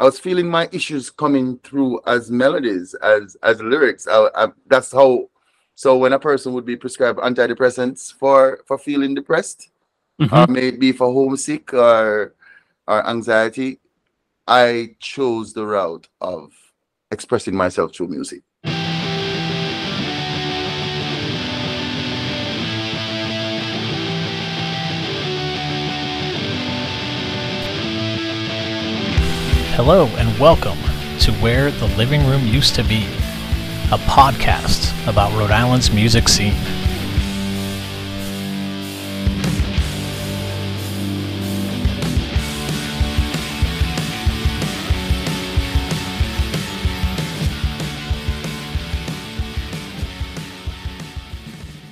I was feeling my issues coming through as melodies, as as lyrics. I, I, that's how. So when a person would be prescribed antidepressants for for feeling depressed, Mhm. or maybe for homesick or or anxiety, I chose the route of expressing myself through music. Hello and welcome to Where the Living Room Used to Be, a podcast about Rhode Island's music scene.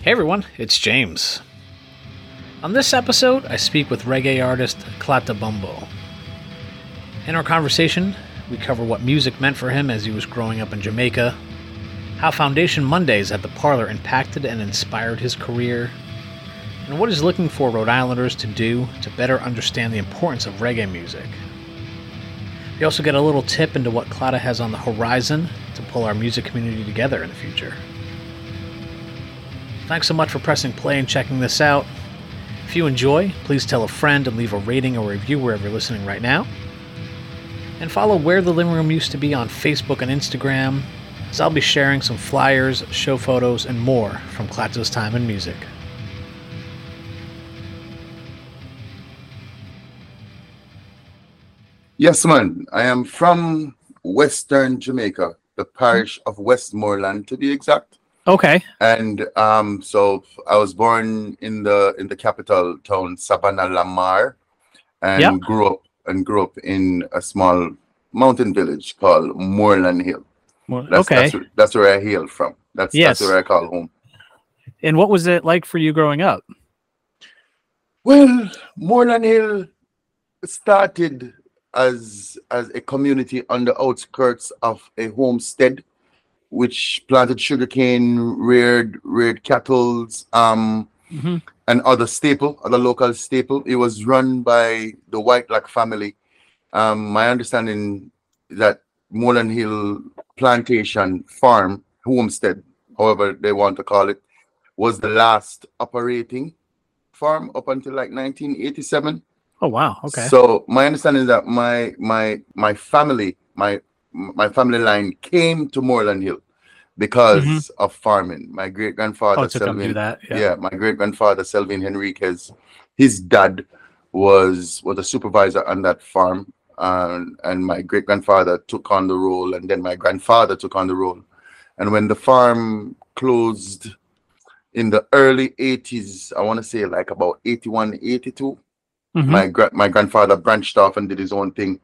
Hey everyone, it's James. On this episode, I speak with reggae artist Clatta Bumboo. In our conversation, we cover what music meant for him as he was growing up in Jamaica, how Foundation Mondays at the Parlour impacted and inspired his career, and what he's looking for Rhode Islanders to do to better understand the importance of reggae music. We also get a little tip into what Clatta has on the horizon to pull our music community together in the future. Thanks so much for pressing play and checking this out. If you enjoy, please tell a friend and leave a rating or review wherever you're listening right now. And follow Where the Living Room Used to Be on Facebook and Instagram, as I'll be sharing some flyers, show photos, and more from Clatta's time in music. Yes, man. I am from Western Jamaica, the parish of Westmoreland to be exact. Okay. And um, so I was born in the in the capital town Savanna-la-Mar, and Yeah. grew up and grew up in a small mountain village called Moreland Hill. Well, That's, okay. that's, where- that's where I hail from. That's Yes. that's where I call home. and what was it like for you growing up? Well, Moreland Hill started as as a community on the outskirts of a homestead, which planted sugarcane, reared reared cattle, um, hmm and other staple, other local staple. It was run by the Whitelock family. Um, my understanding that Moreland Hill Plantation Farm Homestead, however they want to call it, was the last operating farm up until like 1987. Oh wow. Okay. So my understanding is that my my my family, my my family line came to Moreland Hill because Mhm. of farming. My great grandfather oh, do that. Yeah. yeah, my great grandfather Selvin Henriquez, his dad was was a supervisor on that farm, and and my great grandfather took on the role, and then my grandfather took on the role, and when the farm closed in the early 80s, I want to say like about 81, 82, Mhm. my gra- my grandfather branched off and did his own thing,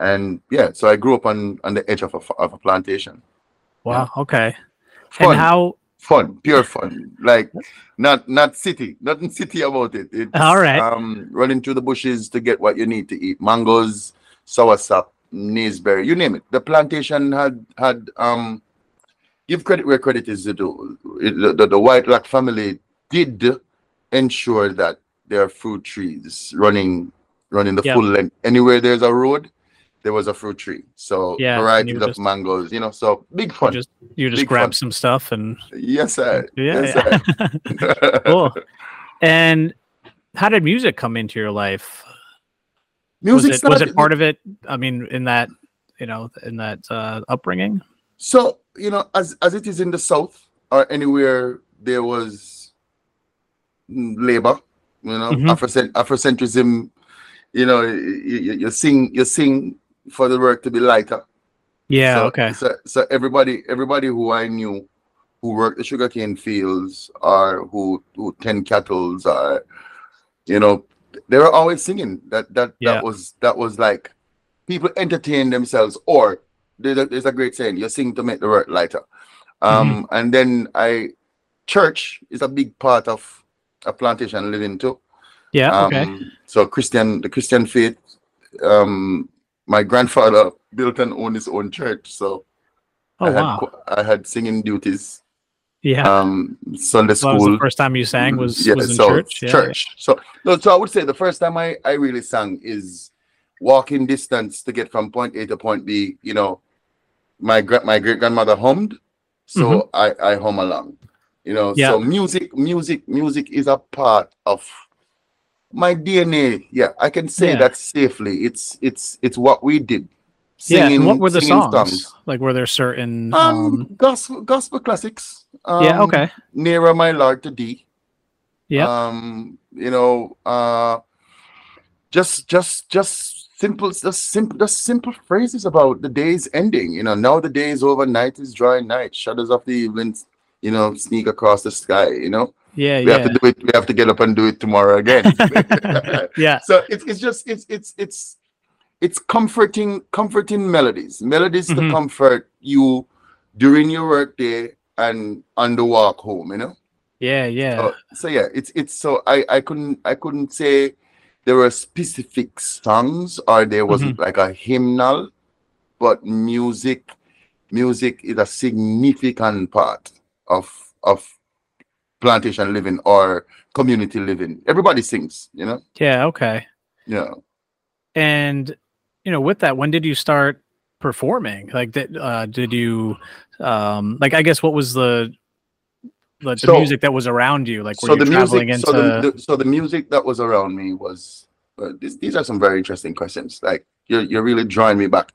and yeah, so I grew up on on the edge of a of a plantation. Wow. Okay. Fun, And how? fun, pure fun. Like not not city, nothing city about it. It's, All right. Um, running through the bushes to get what you need to eat: mangoes, sour soursop, naseberry, you name it. The plantation had had um. Give credit where credit is due. The, the, the Whitelock family did ensure that there are fruit trees running running the Yeah. full length. Anywhere there's a road, there was a fruit tree. So Yeah, you varieties of just- mangoes, you know. So big You fun. just you just grab fun. some stuff and Yes, sir. yeah. Yes, sir. cool. And how did music come into your life? Music was it was it part of it? I mean, in that you know, in that uh, upbringing. So you know, as as it is in the south or anywhere there was labor, you know, Mhm. Afrocent- Afrocentrism. You know, you, you, you sing you sing for the work to be lighter. Yeah. so, okay. So, so everybody everybody who I knew who worked the sugarcane fields or who who tend cattle or you know they were always singing that that Yeah. that was that was like people entertain themselves or there's a, there's a great saying you sing to make the work lighter um and then i church is a big part of a plantation living too Yeah. um, okay. So Christian, the Christian faith. Um, my grandfather built and owned his own church, so Oh I had wow. I had singing duties. Yeah. Um, Sunday so that was school. the first time you sang was yeah, was in so church. Yeah. church. So no, so I would say the first time I I really sang is walking distance to get from point A to point B, you know, my gra- my great grandmother hummed, so I I hum along. You know, Yeah. so music, music, music is a part of my DNA. Yeah, I can say Yeah. that safely. It's it's it's what we did. yeah. And what were the singing songs? Like, were there certain? Um, Um, gospel gospel classics. Um, yeah. Okay. Nearer my Lord to thee. Yeah. Um, you know, uh, just just just simple, just simple, just simple phrases about the day's ending. You know, now the day is over, night is dry, night shadows of the evening. You know, sneak across the sky. You know, Yeah. we have to do it. We have to get up and do it tomorrow again. yeah. so it's it's just it's it's it's it's comforting comforting melodies melodies Mhm. to comfort you during your work day and on the walk home you know Yeah. Yeah. so, so yeah it's it's so i i couldn't i couldn't say there were specific songs or there wasn't like a hymnal but music music is a significant part of of plantation living or community living everybody sings you know yeah. Okay. yeah And you know, with that, when did you start performing? Like, that uh, did you, um, like, I guess what was the the, the So- music that was around you? Like, were so you the traveling music into? so the, the so the music that was around me was uh, this, these are some very interesting questions like you're, you're really drawing me back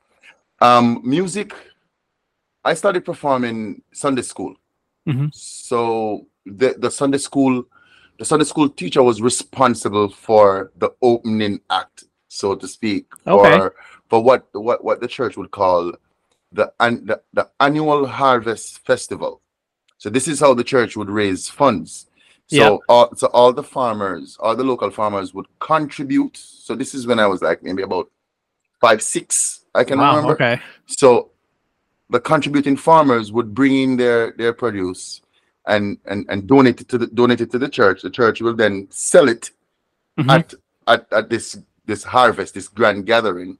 um music i started performing sunday school Mhm. so the the sunday school the sunday school teacher was responsible for the opening act so to speak Okay. for for what what what the church would call the an, the, the annual harvest festival so this is how the church would raise funds so Yep. all so all the farmers, all the local farmers would contribute. So this is when I was like maybe about five, six, I can wow. remember. Okay. So the contributing farmers would bring in their their produce and and and donate it to the donate it to the church. The church will then sell it Mhm. at, at at this this harvest, this grand gathering.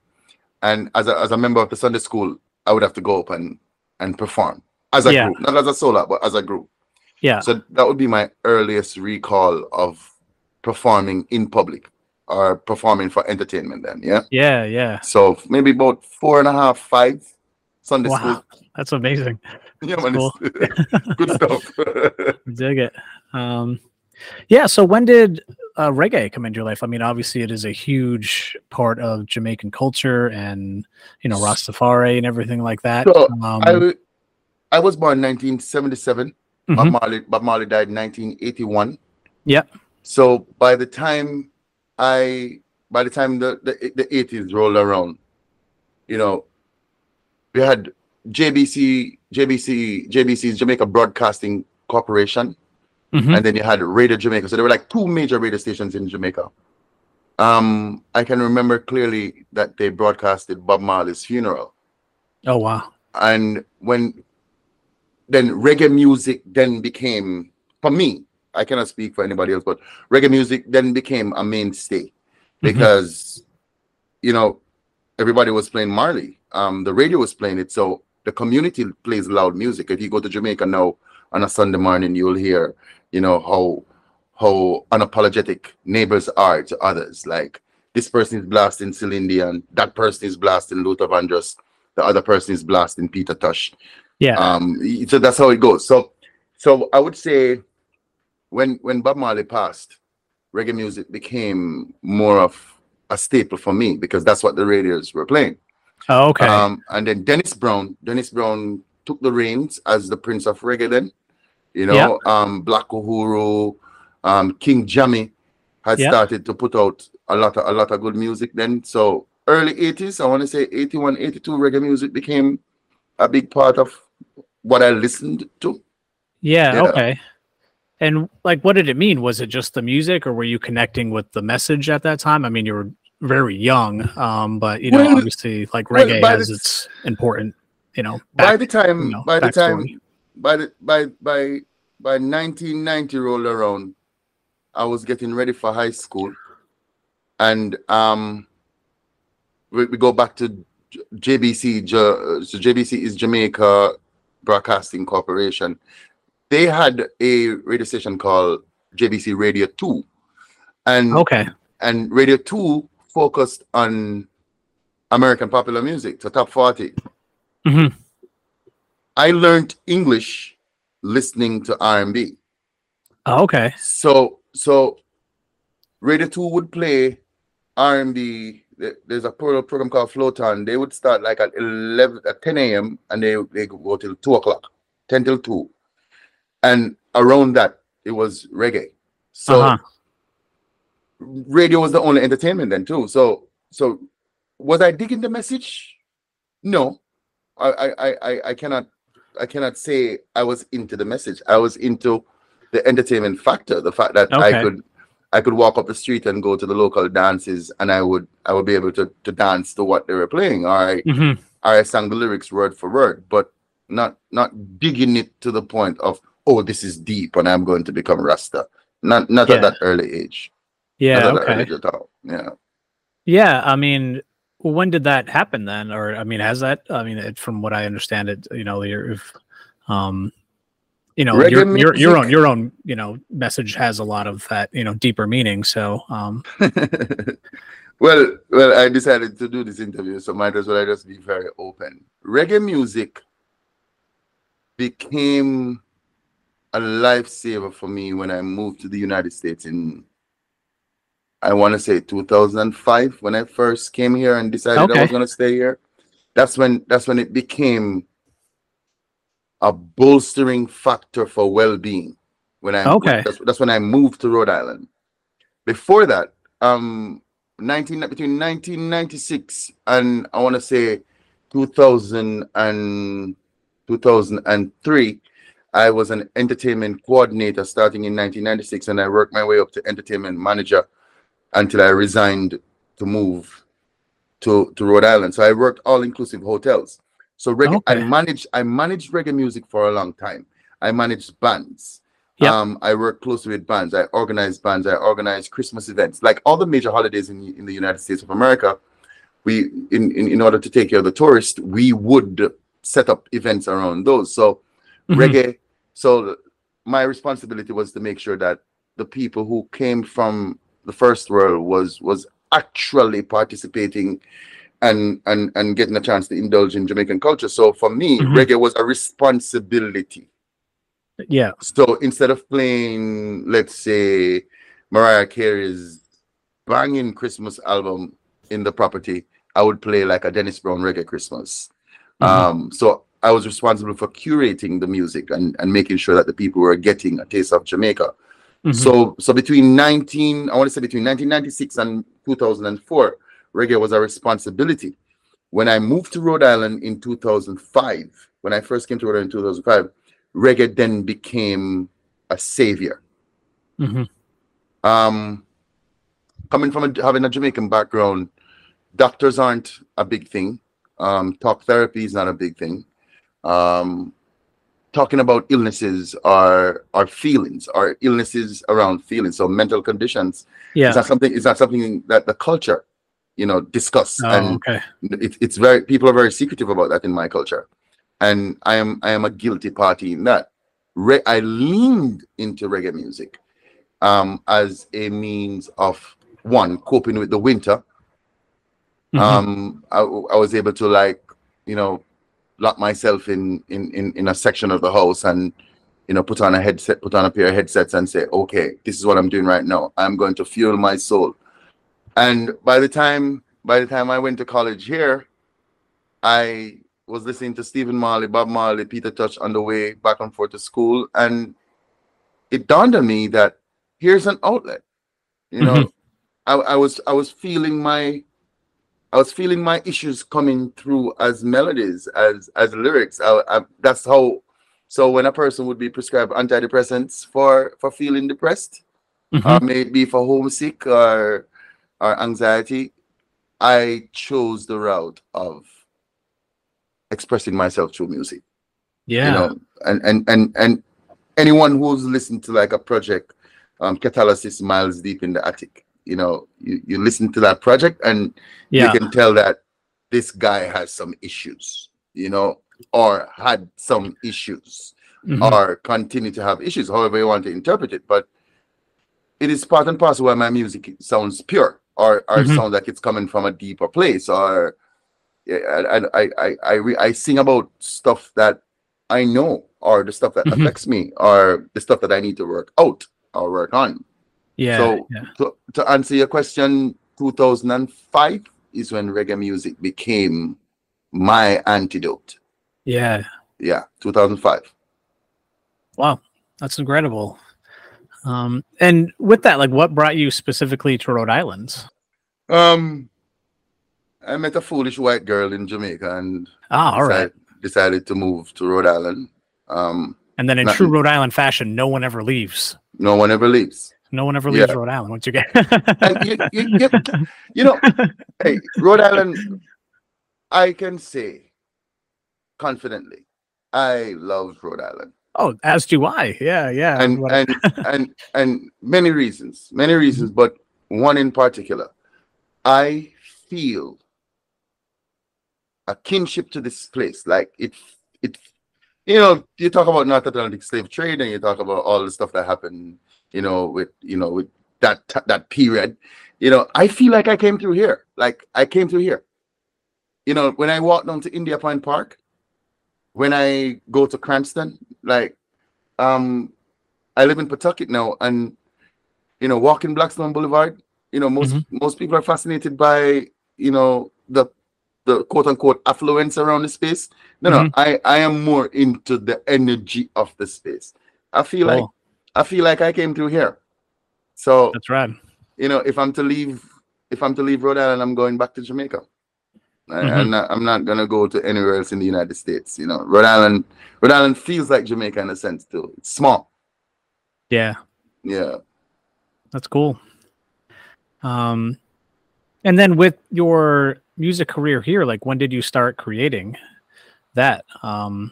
And as a as a member of the Sunday school, I would have to go up and and perform as a Yeah. group, not as a solo, but as a group. Yeah. So that would be my earliest recall of performing in public or performing for entertainment then, yeah. Yeah. Yeah. So maybe about four and a half, five Sunday Wow. That's amazing. Yeah, man, cool. good stuff. Dig it. Um, yeah. So when did uh, reggae come into your life? I mean, obviously, it is a huge part of Jamaican culture and you know Rastafari and everything like that. So, um, I I was born in 1977. Bob mhm. Marley Bob Marley died 1981. Yeah. So by the time I by the time the the, the 80s rolled around, you know, we had JBC JBC JBC's Jamaica Broadcasting Corporation, Mhm. and then you had Radio Jamaica. So there were like two major radio stations in Jamaica. Um, I can remember clearly that they broadcasted Bob Marley's funeral Oh wow. and when then reggae music then became for me i cannot speak for anybody else but reggae music then became a mainstay because you know everybody was playing marley um the radio was playing it so the community plays loud music if you go to jamaica now on a sunday morning you'll hear you know how how unapologetic neighbors are to others like this person is blasting Celine Dion, that person is blasting Luther Vandross, the other person is blasting Peter Tosh. Yeah. Um, so that's how it goes. So, so I would say when when Bob Marley passed, reggae music became more of a staple for me because that's what the radios were playing. Oh, okay. Um, and then Dennis Brown, Dennis Brown took the reins as the Prince of Reggae. Then, you know, um, Black Uhuru, um, King Jammy had Yeah. started to put out a lot of a lot of good music. Then, so early '80s, I want to say 81, 82, reggae music became a big part of what I listened to. yeah, yeah. Okay. And like, what did it mean? Was it just the music, or were you connecting with the message at that time? I mean, you were very young, um, but you know, obviously, like reggae has the- its important, you know, by the time, you know, by the time, by the by by by 1990 rolled around, I was getting ready for high school, and um, we, we go back to JBC. So JBC is Jamaica Broadcasting Corporation. They had a radio station called JBC Radio Two, and Okay. and Radio Two focused on American popular music to top 40. hmm I learned English listening to R&B. Oh, okay. So so Radio 2 would play R&B. There's a program called Floaton. They would start like at 11 at 10 a.m. and they they go till 2 o'clock, 10 till 2. And around that it was reggae. So Uh-huh. Radio was the only entertainment then too. So so was I digging the message? No. I I I I- cannot I cannot say I was into the message. I was into the entertainment factor, the fact that I could I could walk up the street and go to the local dances and I would I would be able to to dance to what they were playing. Or I hmm I sang the lyrics word for word, but not not digging it to the point of oh this is deep and I'm going to become Rasta. Not not Yeah. at that early age. Yeah. Not at that Okay. early age at all. Yeah. Yeah. I mean, when did that happen then? Or I mean, has that? I mean, it, from what I understand, it you know, your if, um, you know, your, your your own your own you know message has a lot of that you know deeper meaning. So um, well, well, I decided to do this interview, so might as well I just be very open. Reggae music became a lifesaver for me when I moved to the United States in, I want to say 2005 when I first came here and decided I Okay. was going to stay here. That's when that's when it became a bolstering factor for well-being. When I Okay. that's, that's when I moved to Rhode Island. Before that, um, 19 between 1996 and I want to say 2000 and 2003 I was an entertainment coordinator starting in 1996 and I worked my way up to entertainment manager until I resigned to move to, to Rhode Island. So I worked all inclusive hotels. So reggae, I managed I managed reggae music for a long time. I managed bands. Yep. Um, I worked closely with bands. I organized bands. I organized Christmas events, like all the major holidays in, in the United States of America. We, in, in, in order to take care of the tourists, we would set up events around those. So mhm. reggae. So my responsibility was to make sure that the people who came from the first world was was actually participating and and and getting a chance to indulge in Jamaican culture. So for me, Mhm. reggae was a responsibility. yeah. So instead of playing, let's say, Mariah Carey's banging Christmas album in the property, I would play like a Dennis Brown reggae Christmas. Mhm. Um, so I was responsible for curating the music and, and making sure that the people were getting a taste of Jamaica. Mhm. So so between 19, I want to say between 1996 and 2004, reggae was a responsibility. When I moved to Rhode Island in 2005, when I first came to Rhode Island in 2005, reggae then became a savior. Mhm. Um, coming from a, having a Jamaican background, doctors aren't a big thing. Um, talk therapy is not a big thing. Um, talking about illnesses or or feelings or illnesses around feelings, so mental conditions. yeah. It's not something. It's not something that the culture, you know, discuss Oh, and okay. it, it's very people are very secretive about that in my culture and i am i am a guilty party in that Re- i leaned into reggae music um as a means of one coping with the winter Mhm. um I, I was able to like you know lock myself in, in in in a section of the house and you know put on a headset put on a pair of headsets and say okay this is what i'm doing right now. I'm going to fuel my soul. And by the time by the time i went to college here i was listening to stephen marley bob marley Peter Tosh on the way back and forth to school. And it dawned on me that here's an outlet. You know Mhm. I, I was i was feeling my I was feeling my issues coming through as melodies, as as lyrics. I, I, that's how. So when a person would be prescribed antidepressants for for feeling depressed, Mhm. or maybe for homesick or or anxiety, I chose the route of expressing myself through music. yeah. You know, and and and and anyone who's listened to like a project, um, Catalysis Miles Deep in the Attic, you know, you, you listen to that project and yeah. you can tell that this guy has some issues, you know, or had some issues, Mhm. or continue to have issues, however you want to interpret it. But it is part and parcel why my music sounds pure, or or Mhm. sounds like it's coming from a deeper place, or Yeah, I I I re, I sing about stuff that I know, or the stuff that Mhm. affects me, or the stuff that I need to work out or work on. Yeah. So yeah. to, to answer your question, 2005 is when reggae music became my antidote. Yeah. Yeah, 2005. Wow. That's incredible. Um, and with that, like what brought you specifically to Rhode Island? Um, I met a foolish white girl in Jamaica and Ah, all right. decided, decided to move to Rhode Island. Um, And then in Not- true Rhode Island fashion, no one ever leaves. no one ever leaves. No one ever leaves Yeah. Rhode Island once you get. And you, you, you, you know, hey, Rhode Island, I can say confidently, I love Rhode Island. oh, as do I. Yeah, yeah. and and and and many reasons many reasons but one in particular i feel a kinship to this place like it it you know you talk about north atlantic slave trade and you talk about all the stuff that happened you know with you know with that that period you know i feel like i came through here like i came through here you know when i walk down to india point park when i go to cranston like um I live in Pawtucket now, and you know, walking Blackstone Boulevard, you know, most most people are fascinated by you know the the quote unquote affluence around the space. No, no, Mhm. I I am more into the energy of the space. I feel like Cool. I feel like I came through here. So That's right. you know, if I'm to leave, if I'm to leave Rhode Island, I'm going back to Jamaica. I, Mhm. I'm not. I'm not gonna go to anywhere else in the United States. You know, Rhode Island. Rhode Island feels like Jamaica in a sense too. It's small. Yeah, Yeah. that's cool. Um, and then with your music career here, like when did you start creating that? Um,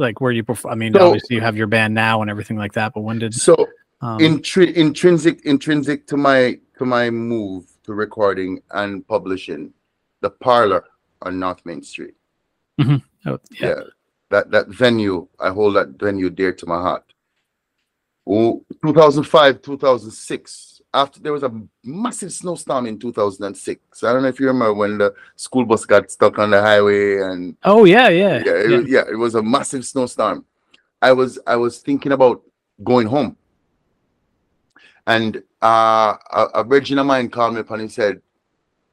like where you perform? I mean, So- obviously you have your band now and everything like that, but when did So um, intri- intrinsic intrinsic to my to my move to recording and publishing the Parlour on north main street oh, yeah. yeah. that that venue i hold that venue dear to my heart oh 2005 2006 after there was a massive snowstorm in 2006 i don't know if you remember when the school bus got stuck on the highway and Oh yeah, yeah, yeah, it, yeah. Was, yeah, it was a massive snowstorm. I was I was thinking about going home, and uh, a, a virgin of mine called me up and he said,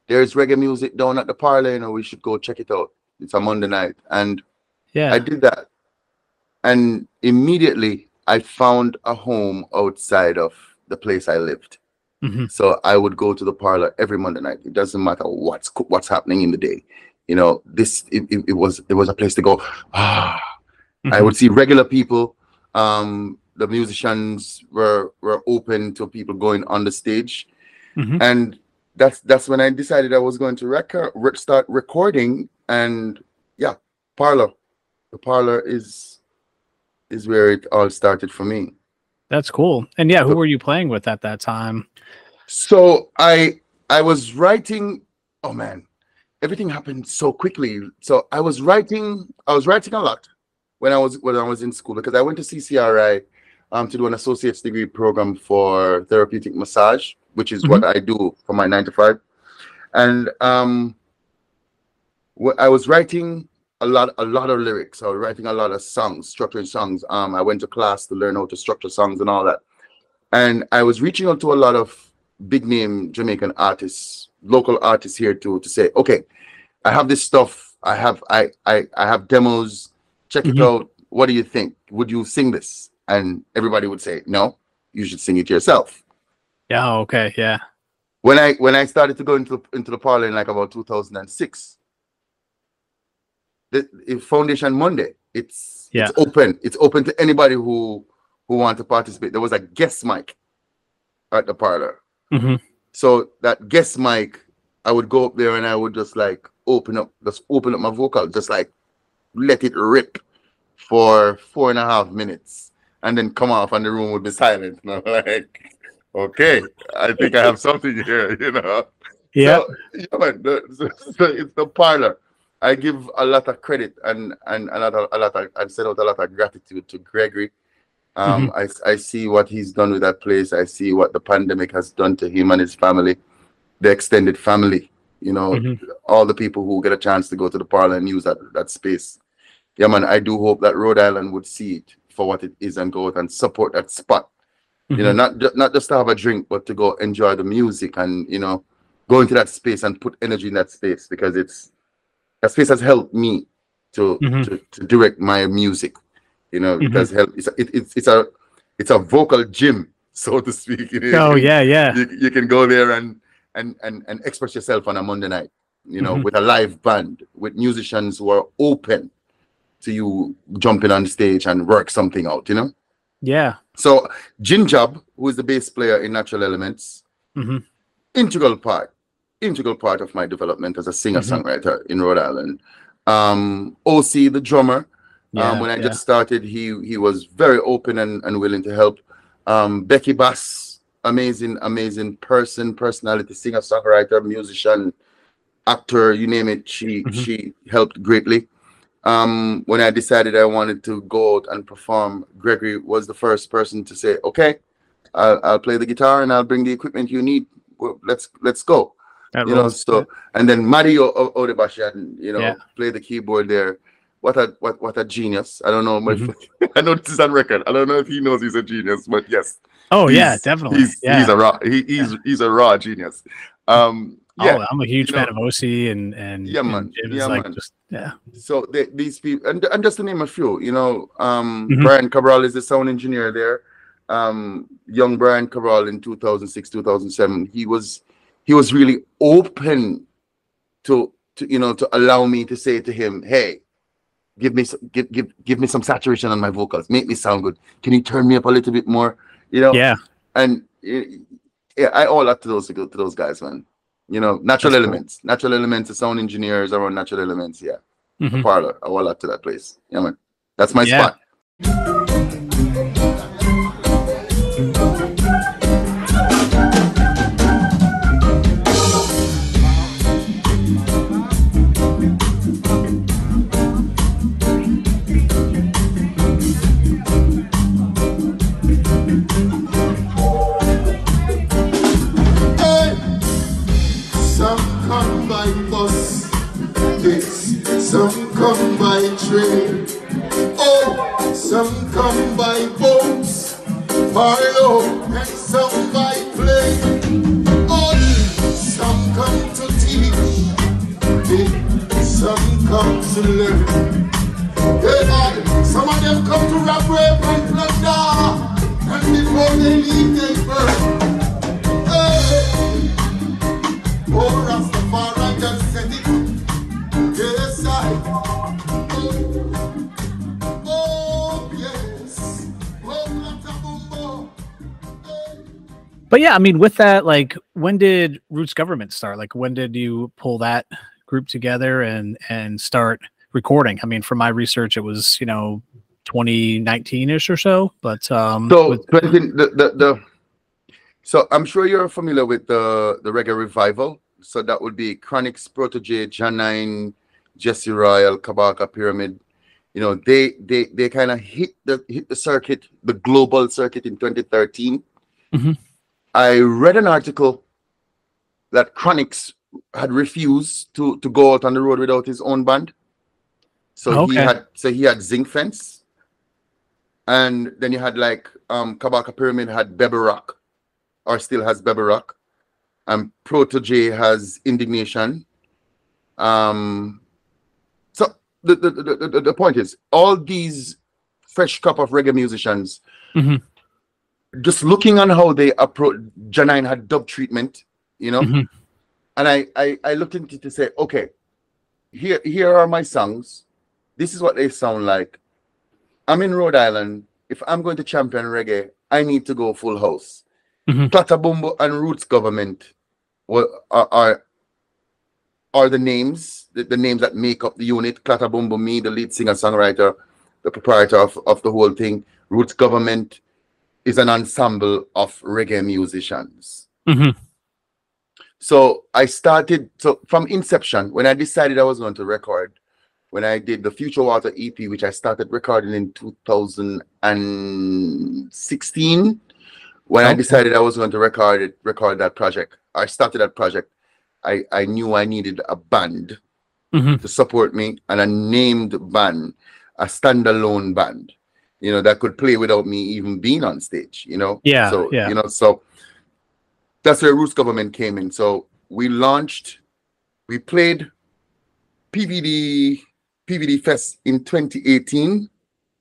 "There's reggae music down at the Parlour. You know, we should go check it out. It's a Monday night." And yeah. I did that, and immediately I found a home outside of the place I lived. Mhm. So I would go to the Parlour every Monday night. It doesn't matter what's what's happening in the day. You know, this it, it, it was it was a place to go. Ah, I Mhm. would see regular people. Um, the musicians were were open to people going on the stage, Mhm. and that's that's when I decided I was going to record re- start recording. And yeah, Parlour, the Parlour is is where it all started for me. That's cool. And yeah, who were you playing with at that time? So I I was writing. Oh man, everything happened so quickly. So I was writing. I was writing a lot when I was when I was in school because I went to CCRI um, to do an associate's degree program for therapeutic massage, which is what I do for my nine to five. And um, wh- I was writing a lot a lot of lyrics. I was writing a lot of songs, structuring songs. Um, I went to class to learn how to structure songs and all that. And I was reaching out to a lot of big name Jamaican artists, local artists here to to say, okay, I have this stuff. I have I I I have demos. Check it Mhm. out. What do you think? Would you sing this? And everybody would say, no, you should sing it yourself. Yeah, okay, yeah. When I when I started to go into into the parlor in like about 2006, the, Foundation Monday, it's Yeah. it's open. It's open to anybody who who want to participate. There was a guest mic at the Parlour. hmm So that guest mic, I would go up there and I would just like open up, just open up my vocal, just like let it rip for four and a half minutes, and then come off, and the room would be silent. And I'm like, okay, I think I have something here, you know. Yeah. So, yeah, man, the, so, so it's the Parlour. I give a lot of credit and and a lot of, a lot of, I send out a lot of gratitude to Gregory. Um, I I see what he's done with that place. I see what the pandemic has done to him and his family, the extended family. You know, Mhm. all the people who get a chance to go to the Parlour and use that that space. Yeah, man. I do hope that Rhode Island would see it for what it is and go out and support that spot. You know, not not just to have a drink, but to go enjoy the music and you know, go into that space and put energy in that space because it's that space has helped me to Mhm. to, to direct my music. You know, it Mhm. has helped. It's a, it, it's it's a it's a vocal gym, so to speak. You know, Oh you can- yeah, yeah. you, you can go there and and and and express yourself on a Monday night. You know, Mhm. with a live band, with musicians who are open to you jumping on stage and work something out. You know. Yeah. So Jinjab, who is the bass player in Natural Elements, Mhm. integral part, integral part of my development as a singer-songwriter in Rhode Island. Um, OC, the drummer, Yeah. um, when I yeah. just started, he he was very open and, and willing to help. Um, Becky Bass, amazing, amazing person, personality, singer-songwriter, musician, actor, you name it. She Mhm. she helped greatly. Um, when I decided I wanted to go out and perform, Gregory was the first person to say, "Okay, I'll, I'll play the guitar and I'll bring the equipment you need. Well, let's let's go." That you know, rolls. so and then Mario Odebashian, you know, Yeah. play the keyboard there. What a what what a genius! I don't know. if- Mm-hmm. I know this is on record. I don't know if he knows he's a genius, but yes, oh yeah, definitely. he's yeah. he's a raw he, he's he's a raw genius. Um, yeah. Oh, I'm a huge fan know- of OC and and Yeah, man. Is Yeah, like man. just yeah. So they, these people, and, and just to name a few, you know, um, Mhm. Brian Cabral is the sound engineer there. Um, young Brian Cabral in 2006, 2007, he was he was really open to to you know to allow me to say to him, hey, give me some, give give give me some saturation on my vocals, make me sound good. Can you turn me up a little bit more? You know, Yeah. and yeah, I owe a lot to those to those guys, man. You know, natural That's cool. elements, natural elements, the sound engineers around natural elements, yeah Mhm. Parlour. I owe a lot to that place. Yeah, man. That's my Yeah. spot. Some by boats, Barlow, and some by plane. Oh, some come to teach, some come to learn. Hey, some of them come to rob, rape, and plunder, and before they leave, But yeah, I mean, with that, like, when did Roots Government start? Like, when did you pull that group together and and start recording? I mean, from my research, it was you know 2019 ish or so. But um, So with- 20, the, the the so I'm sure you're familiar with the the reggae revival. So that would be Chronixx, Protoje, Jah9, Jesse Royal, Kabaka Pyramid. You know, they they they kind of hit the hit the circuit, the global circuit in 2013. Mhm. I read an article that Chronixx had refused to to go out on the road without his own band. So he Okay. had so he had Zinc Fence, and then you had like um Kabaka Pyramid had Bebe Rock, or still has Bebe Rock. Um Protoje has Indiggnation. Um so the the, the, the, the point is all these fresh crop of reggae musicians Mhm. Just looking on how they approach Jah9 had dub treatment, you know, Mhm. and I, I I looked into it to say, okay, here here are my songs. This is what they sound like. I'm in Rhode Island. If I'm going to champion reggae, I need to go full house. Clatta Bumboo and Roots Government were, are, are are the names, the, the names that make up the unit. Clatta Bumboo, me, the lead singer songwriter, the proprietor of, of the whole thing. Roots Government is an ensemble of reggae musicians. Mhm. So I started so from inception when I decided I was going to record, when I did the Future Water EP, which I started recording in 2016. When I decided I was going to record it, record that project, I started that project. I, I knew I needed a band Mhm. to support me and a named band, a standalone band, you know, that could play without me even being on stage, you know? Yeah, So, yeah. you know, so that's where Roots Government came in. So we launched, we played PVD, PVD Fest in 2018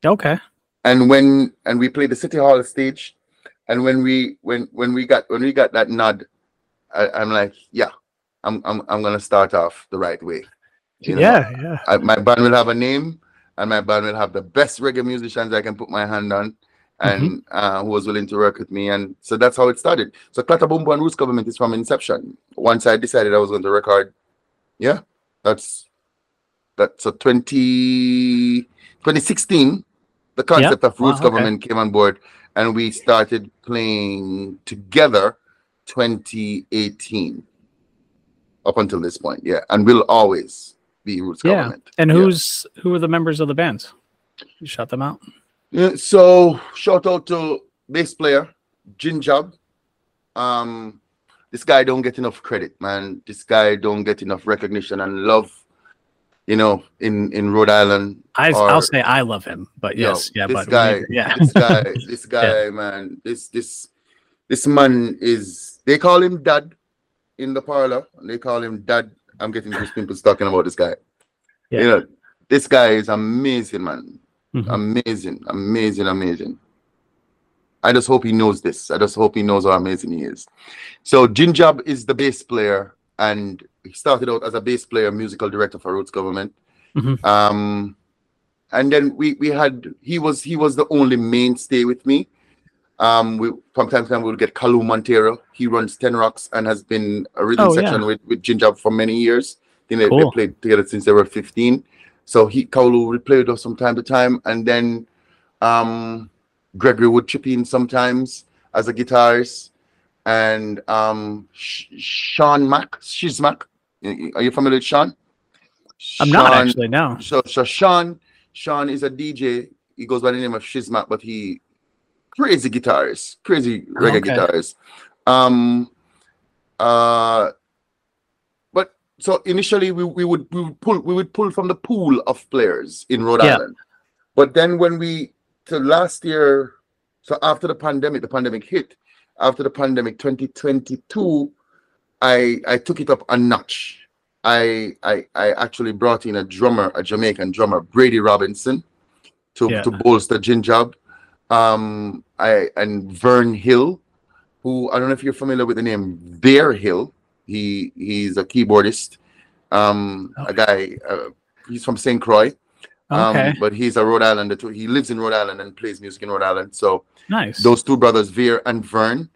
Okay. and when and we played the city hall stage and when we when when we got when we got that nod I, i'm like yeah i'm i'm, I'm gonna start off the right way You know, yeah, yeah. I, my band will have a name and my band will have the best reggae musicians i can put my hand on and uh, who was willing to work with me and so that's how it started. So Clatta Bumboo and roots government is from inception. Once i decided i was going to record yeah that's that's a 20 2016 the concept of Wow, roots okay. government came on board and we started playing together 2018 up until this point yeah and we'll always roots Yeah. government And Yeah. who's who are the members of the bands? You shut them out. Yeah, so shout out to bass player Jinjab. Um, this guy don't get enough credit, man. This guy don't get enough recognition and love. You know, in in Rhode Island, I, I'll say I love him, but yes, yeah, this but guy- yeah, this guy, this guy, man, this this this man is. They call him Dad in the Parlour. They call him Dad. I'm getting these people talking about this guy. Yeah. You know, this guy is amazing, man. Mhm. Amazing, amazing, amazing. I just hope he knows this. I just hope he knows how amazing he is. So Jinjab is the bass player, and he started out as a bass player, musical director for Roots Government. Mhm. Um, and then we we had he was he was the only mainstay with me. Um, we from time to time we'll get Kalu Montero. He runs Ten Rocks and has been a rhythm Oh, yeah. section with with Jinjab for many years. I think they, they played together since they were 15. So he Kalu would play with us from time to time, and then um, Gregory would chip in sometimes as a guitarist, and um, Sh- Sean Mack, Shizmack. Are you familiar with Sean? I'm not actually. No. So, so Sean, Sean is a DJ. He goes by the name of Shizmack, but he crazy guitarist, crazy reggae Okay. guitarist. Um, uh, but so initially we, we would we would pull we would pull from the pool of players in Rhode Yeah. Island, but then when we so last year, so after the pandemic, the pandemic hit. After the pandemic, 2022, I I took it up a notch. I I I actually brought in a drummer, a Jamaican drummer, Brady Robinson, to Yeah. to bolster Jinjab. Um, I and Vern Hill, who I don't know if you're familiar with the name Bear Hill. He he's a keyboardist. Um, a guy. Uh, he's from St. Croix. Um, Okay. but he's a Rhode Islander too. He lives in Rhode Island and plays music in Rhode Island. So nice. those two brothers, Veer and Vern,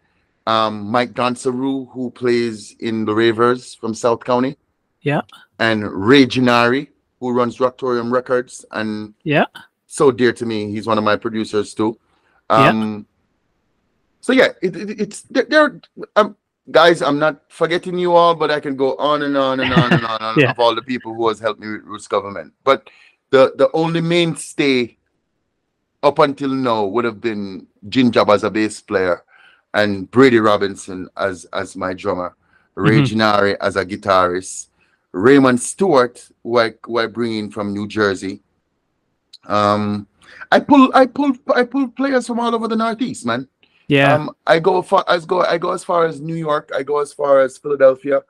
um, Mike Dansaru, who plays in the Ravers from South County. Yeah. And Ray Gennari, who runs Rocktorium Records and Yeah. So dear to me. He's one of my producers too. Yeah. Um, So yeah, it, it, it's there. there um, guys, I'm not forgetting you all, but I can go on and on and on and on, Yeah. of all the people who has helped me with Roots Government. But the the only mainstay up until now would have been Jinjab as a bass player and Brady Robinson as as my drummer, Ray Mhm. Gennari as a guitarist, Raymond Stewart, who I, who I bring in from New Jersey. Um, I pull I pull I pull players from all over the Northeast, man. yeah. Um, I go far as go I go as far as New York. I go as far as Philadelphia.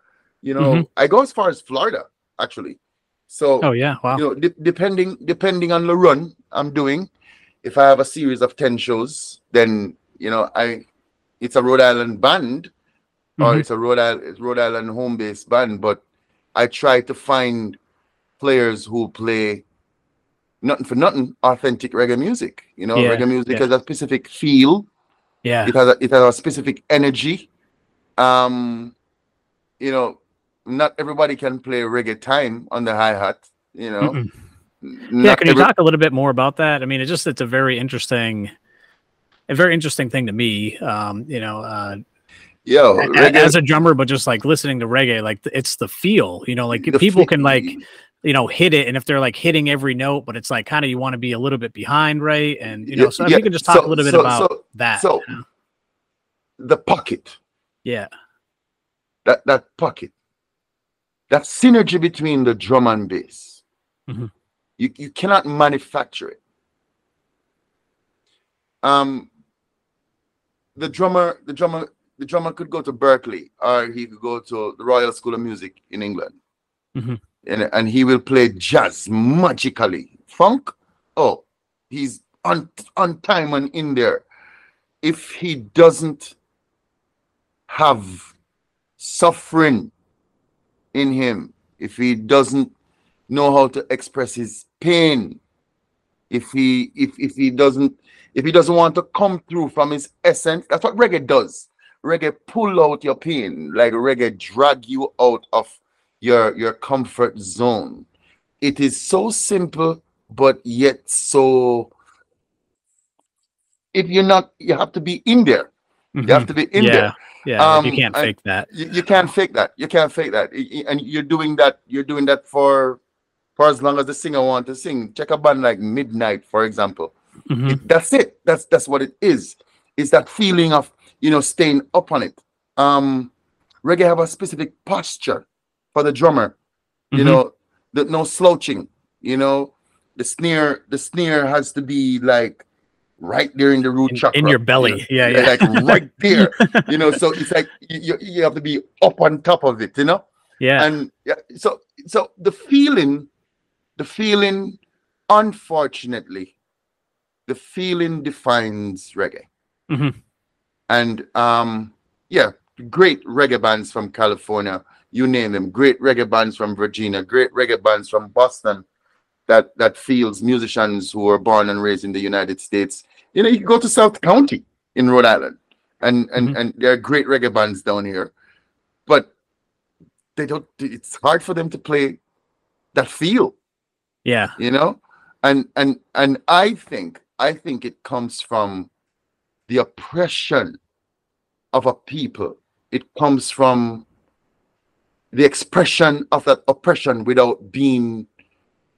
You know, Mhm. I go as far as Florida actually. So oh yeah. Wow. you know, de- depending depending on the run I'm doing, if I have a series of ten shows, then you know I, it's a Rhode Island band, or Mhm. it's a Rhode Island Rhode Island home based band, but I try to find players who play nothing for nothing authentic reggae music. You know, Yeah, reggae music yeah. has a specific feel. yeah. It has a, it has a specific energy. Um, you know, not everybody can play reggae time on the hi hat. You know, Mm-mm. Yeah. Can you every- talk a little bit more about that? I mean, it just it's a very interesting, a very interesting thing to me. Um, you know, uh, Yo, reggae, as a drummer, but just like listening to reggae, like it's the feel. You know, like the people fe- can like you know hit it, and if they're like hitting every note, but it's like kind of you want to be a little bit behind, right? And you know, Yeah, so if yeah. you can just talk So- a little bit so- about so- that. so- you know? the pocket, yeah. that that pocket. that synergy between the drum and bass. Mhm. You you cannot manufacture it. Um, the drummer, the drummer, the drummer could go to Berklee, or he could go to the Royal School of Music in England, Mhm. And and he will play jazz magically. Funk, oh, he's on on time and in there. If he doesn't have suffering in him, if he doesn't know how to express his pain, if he if if he doesn't if he doesn't want to come through from his essence, that's what reggae does. Reggae pull out your pain, like reggae drag you out of your your comfort zone. It is so simple, but yet so. If you're not, you have to be in there. You have to be in Mm-hmm. yeah, there. yeah. you Um, can't fake that. You, you can't fake that. You can't fake that. And you're doing that. You're doing that for for as long as the singer want to sing. Check a band like Midnight, for example. Mhm. It- that's it. That's that's what it is. It's that feeling of you know staying up on it. Um, reggae have a specific posture for the drummer. You Mhm. know, the, no slouching. You know, the snare the snare has to be like right there in the root In- chakra in your you belly. know, Yeah, yeah. like right there. you know, so it's like you, you, you have to be up on top of it. You know Yeah, and yeah, so so the feeling, the feeling, unfortunately, the feeling defines reggae. Mhm. And um, yeah, great reggae bands from California, you name them. Great reggae bands from Virginia, great reggae bands from Boston. That that feels musicians who were born and raised in the United States. You know, you can go to South County in Rhode Island, and and Mhm. and there are great reggae bands down here, but they don't. It's hard for them to play that feel yeah, you know and and and i think i think it comes from the oppression of a people it comes from the expression of that oppression without being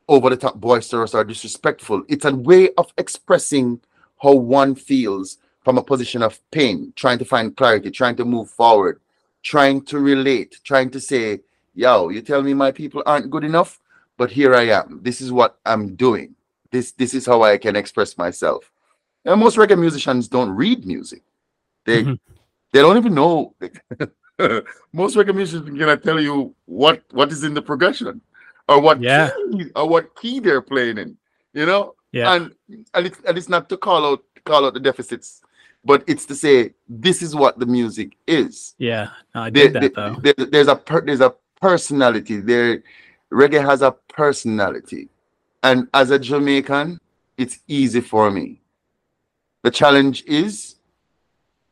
over the top boisterous or disrespectful it's a way of expressing how one feels from a position of pain trying to find clarity trying to move forward trying to relate trying to say yo you tell me my people aren't good enough but here I am. This is what I'm doing. This this is how I can express myself. And most reggae musicians don't read music. They Mhm. they don't even know. most reggae musicians cannot tell you what what is in the progression or what Yeah. key, or what key they're playing in. You know, yeah, and and it's, and it's not to call out call out the deficits, but it's to say this is what the music is yeah. No, I there- did that there- though. there- there's a per, there's a personality there reggae has a personality and as a jamaican it's easy for me the challenge is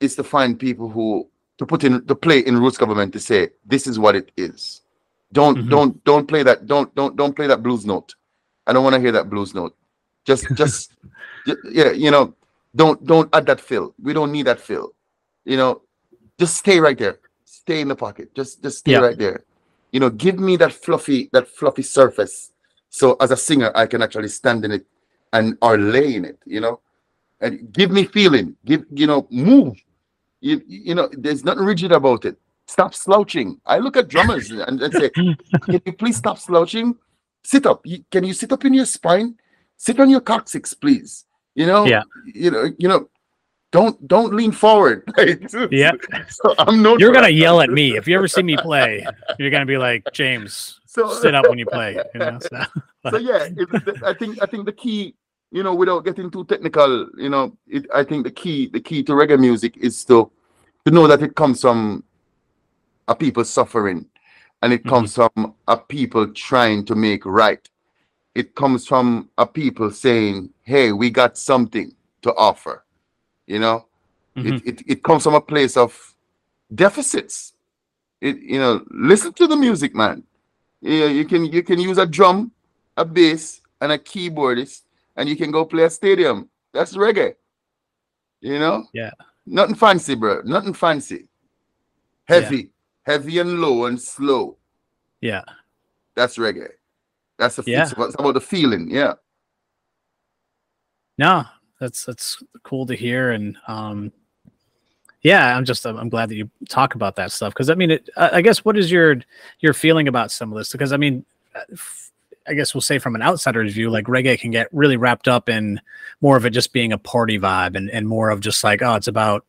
is to find people who to put in to play in roots government to say this is what it is. Don't Mhm. don't don't play that don't don't don't play that blues note. I don't want to hear that blues note. Just just yeah you know don't don't add that fill. We don't need that fill. You know just stay right there. Stay in the pocket. Just just stay Yeah. right there. You know give me that fluffy that fluffy surface so as a singer i can actually stand in it and or lay in it you know? And give me feeling. Give you know move you, you know there's nothing rigid about it. Stop slouching. I look at drummers and, and say can you please stop slouching? Sit up. You- can you sit up in your spine? Sit on your coccyx please. You know? Yeah. you know you know don't don't lean forward. Yeah. so i'm no You're gonna yell at me. If you ever see me play. You're gonna be like, James, so sit up when you play. You know, so, so yeah it, i think i think the key you know without getting too technical you know it, i think the key the key to reggae music is to to know that it comes from a people suffering and it comes from a people trying to make right. It comes from a people saying hey we got something to offer you know? Mhm. it, it it comes from a place of deficits. It you know listen to the music man. Yeah you can you can use a drum a bass and a keyboardist and you can go play a stadium. That's reggae you know? Yeah. nothing fancy bro. Nothing fancy. Heavy. Heavy and low and slow. Yeah, that's reggae. That's the Yeah. it's about, it's about the feeling yeah. No, that's that's cool to hear, and um, yeah, I'm just I'm glad that you talk about that stuff because I mean, it, I I guess what is your your feeling about some of this? Because I mean, uh, f- I guess we'll say from an outsider's view, like reggae can get really wrapped up in more of it just being a party vibe and and more of just like oh, it's about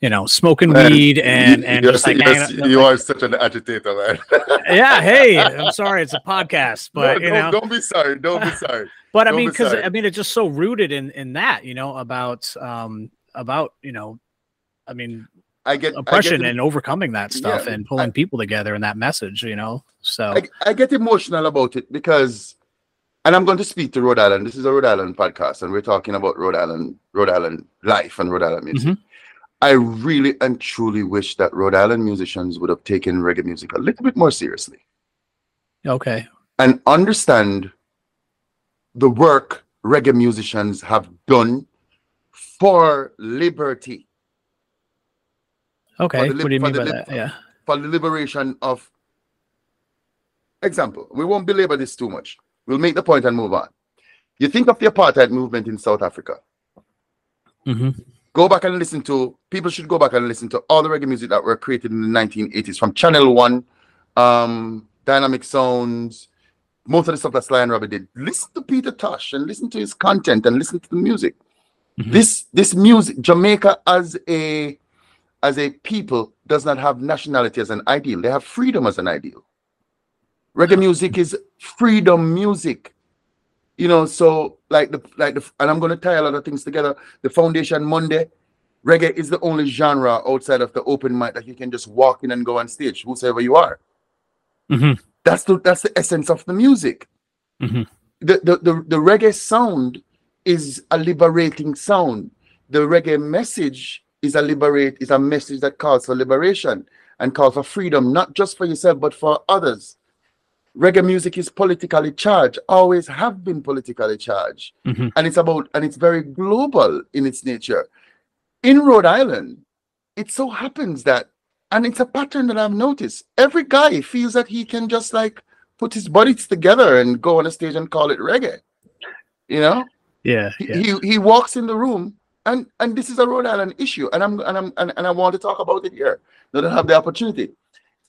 you know smoking Man, weed and and you're, just like you're- you like- are such an agitator, man. yeah. Hey, I'm sorry, it's a podcast, but no, you don't, know, don't be sorry. Don't be sorry. but I don't mean, because sorry. I mean, it's just so rooted in in that you know about um about you know, I mean, I get I get oppression and overcoming that stuff Yeah, and pulling people together in that message, you know. So I, I get emotional about it because, and I'm going to speak to Rhode Island. This is a Rhode Island podcast, and we're talking about Rhode Island, Rhode Island life and Rhode Island music. Mhm. I really and truly wish that Rhode Island musicians would have taken reggae music a little bit more seriously okay, and understand the work reggae musicians have done for liberty, okay. What do you mean by that? Yeah. for the liberation of. Example, we won't belabor this too much. We'll make the point and move on. You think of the apartheid movement in South Africa. hmm Go back and listen to. People should go back and listen to all the reggae music that were created in the 1980s from Channel One, um, Dynamic Sounds, most of the stuff that Sly and Robbie did. Listen to Peter Tosh and listen to his content and listen to the music. Mhm. This this music, Jamaica as a as a people does not have nationality as an ideal. They have freedom as an ideal. Reggae music is freedom music. You know, so like the like the and I'm gonna tie a lot of things together. The Foundation Monday, reggae is the only genre outside of the open mic that you can just walk in and go on stage, whosoever you are. hmm That's the that's the essence of the music. Mhm. The, the the the reggae sound is a liberating sound. The reggae message is a liberate is a message that calls for liberation and calls for freedom, not just for yourself but for others. Reggae music is politically charged, always have been politically charged, Mhm. and it's about and it's very global in its nature. In Rhode Island, it so happens that and it's a pattern that I've noticed. Every guy feels that he can just like put his bodies together and go on a stage and call it reggae. You know, Yeah. Yeah. he he walks in the room, and and this is a Rhode Island issue, and I'm and I'm and, and I want to talk about it here. That I have the opportunity,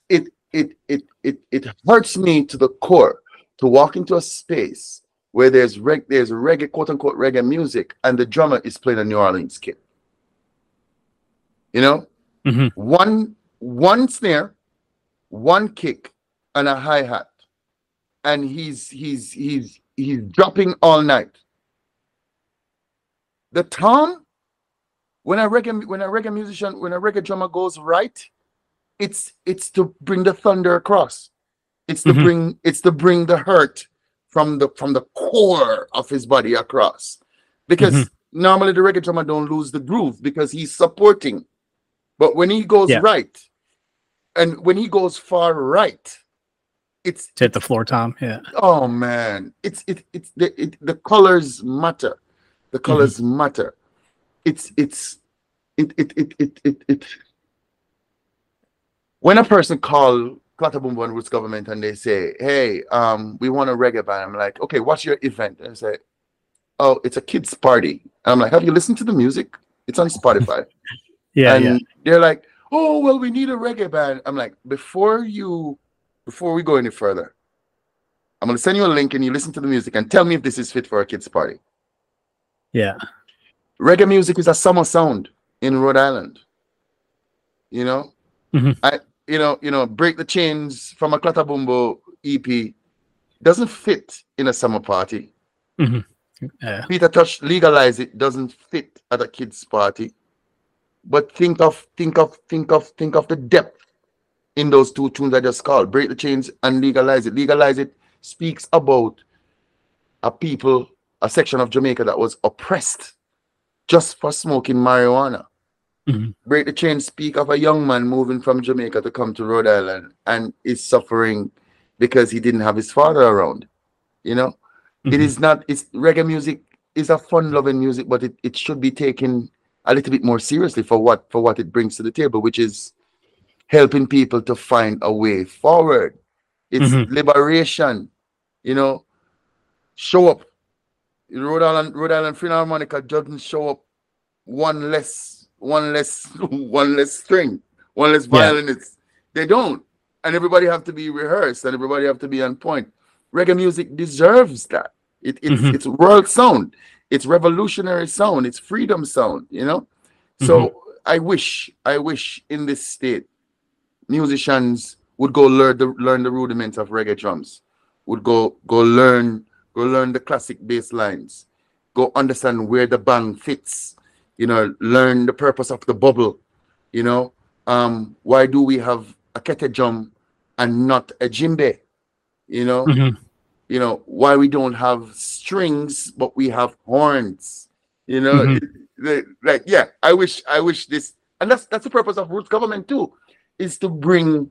it it it it it hurts me to the core to walk into a space where there's reg there's reggae quote unquote reggae music, and the drummer is playing a New Orleans kid. You know, Mhm. one one snare, one kick, and a hi hat, and he's he's he's he's dropping all night. The tom, when a reggae when a reggae musician when a reggae drummer goes right, it's it's to bring the thunder across. It's to Mhm. bring it's to bring the hurt from the from the core of his body across. Because Mhm. normally the reggae drummer don't lose the groove because he's supporting. But when he goes Yeah. right, and when he goes far right, it's To hit the floor, Tom. Yeah. oh man it's it it's the it, the colors matter the colors matter it's it's it it it it it, it when a person call Clatta Bumboo and Roots government and they say hey um we want a reggae band i'm like okay what's your event and I say oh it's a kids party and i'm like have you listened to the music it's on spotify Yeah. and yeah. they're like, "Oh, well, we need a reggae band." I'm like, "Before you, before we go any further, I'm gonna send you a link and you listen to the music and tell me if this is fit for a kids' party." Yeah. Reggae music is a summer sound in Rhode Island. You know, Mhm. I, you know, you know, break the chains from a Clatta Bumboo EP doesn't fit in a summer party. Yeah. Peter Tosh legalize it doesn't fit at a kids' party. But think of think of think of think of the depth in those two tunes I just called. Break the chains and legalize it. Legalize it speaks about a people, a section of Jamaica that was oppressed just for smoking marijuana. Mhm. Break the chain speak of a young man moving from Jamaica to come to Rhode Island and is suffering because he didn't have his father around. You know? It Mhm. is not it's reggae music is a fun loving music, but it, it should be taken a little bit more seriously for what for what it brings to the table, which is helping people to find a way forward. It's Mhm. liberation, you know. Show up. Rhode Island, Rhode Island Philharmonica doesn't show up one less one less one less string, one less Yeah. violinist. They don't, and everybody have to be rehearsed, and everybody have to be on point. Reggae music deserves that. It, it's Mhm. it's world sound. It's revolutionary sound. It's freedom sound. You know. So I wish, I wish in this state, musicians would go learn the learn the rudiments of reggae drums. Would go go learn go learn the classic bass lines. Go understand where the bang fits. You know, learn the purpose of the bubble. You know, um, why do we have a kete drum and not a djembe? You know, Mhm. you know why we don't have strings but we have horns you know Mhm. Like yeah i wish i wish this and that's that's the purpose of roots government too is to bring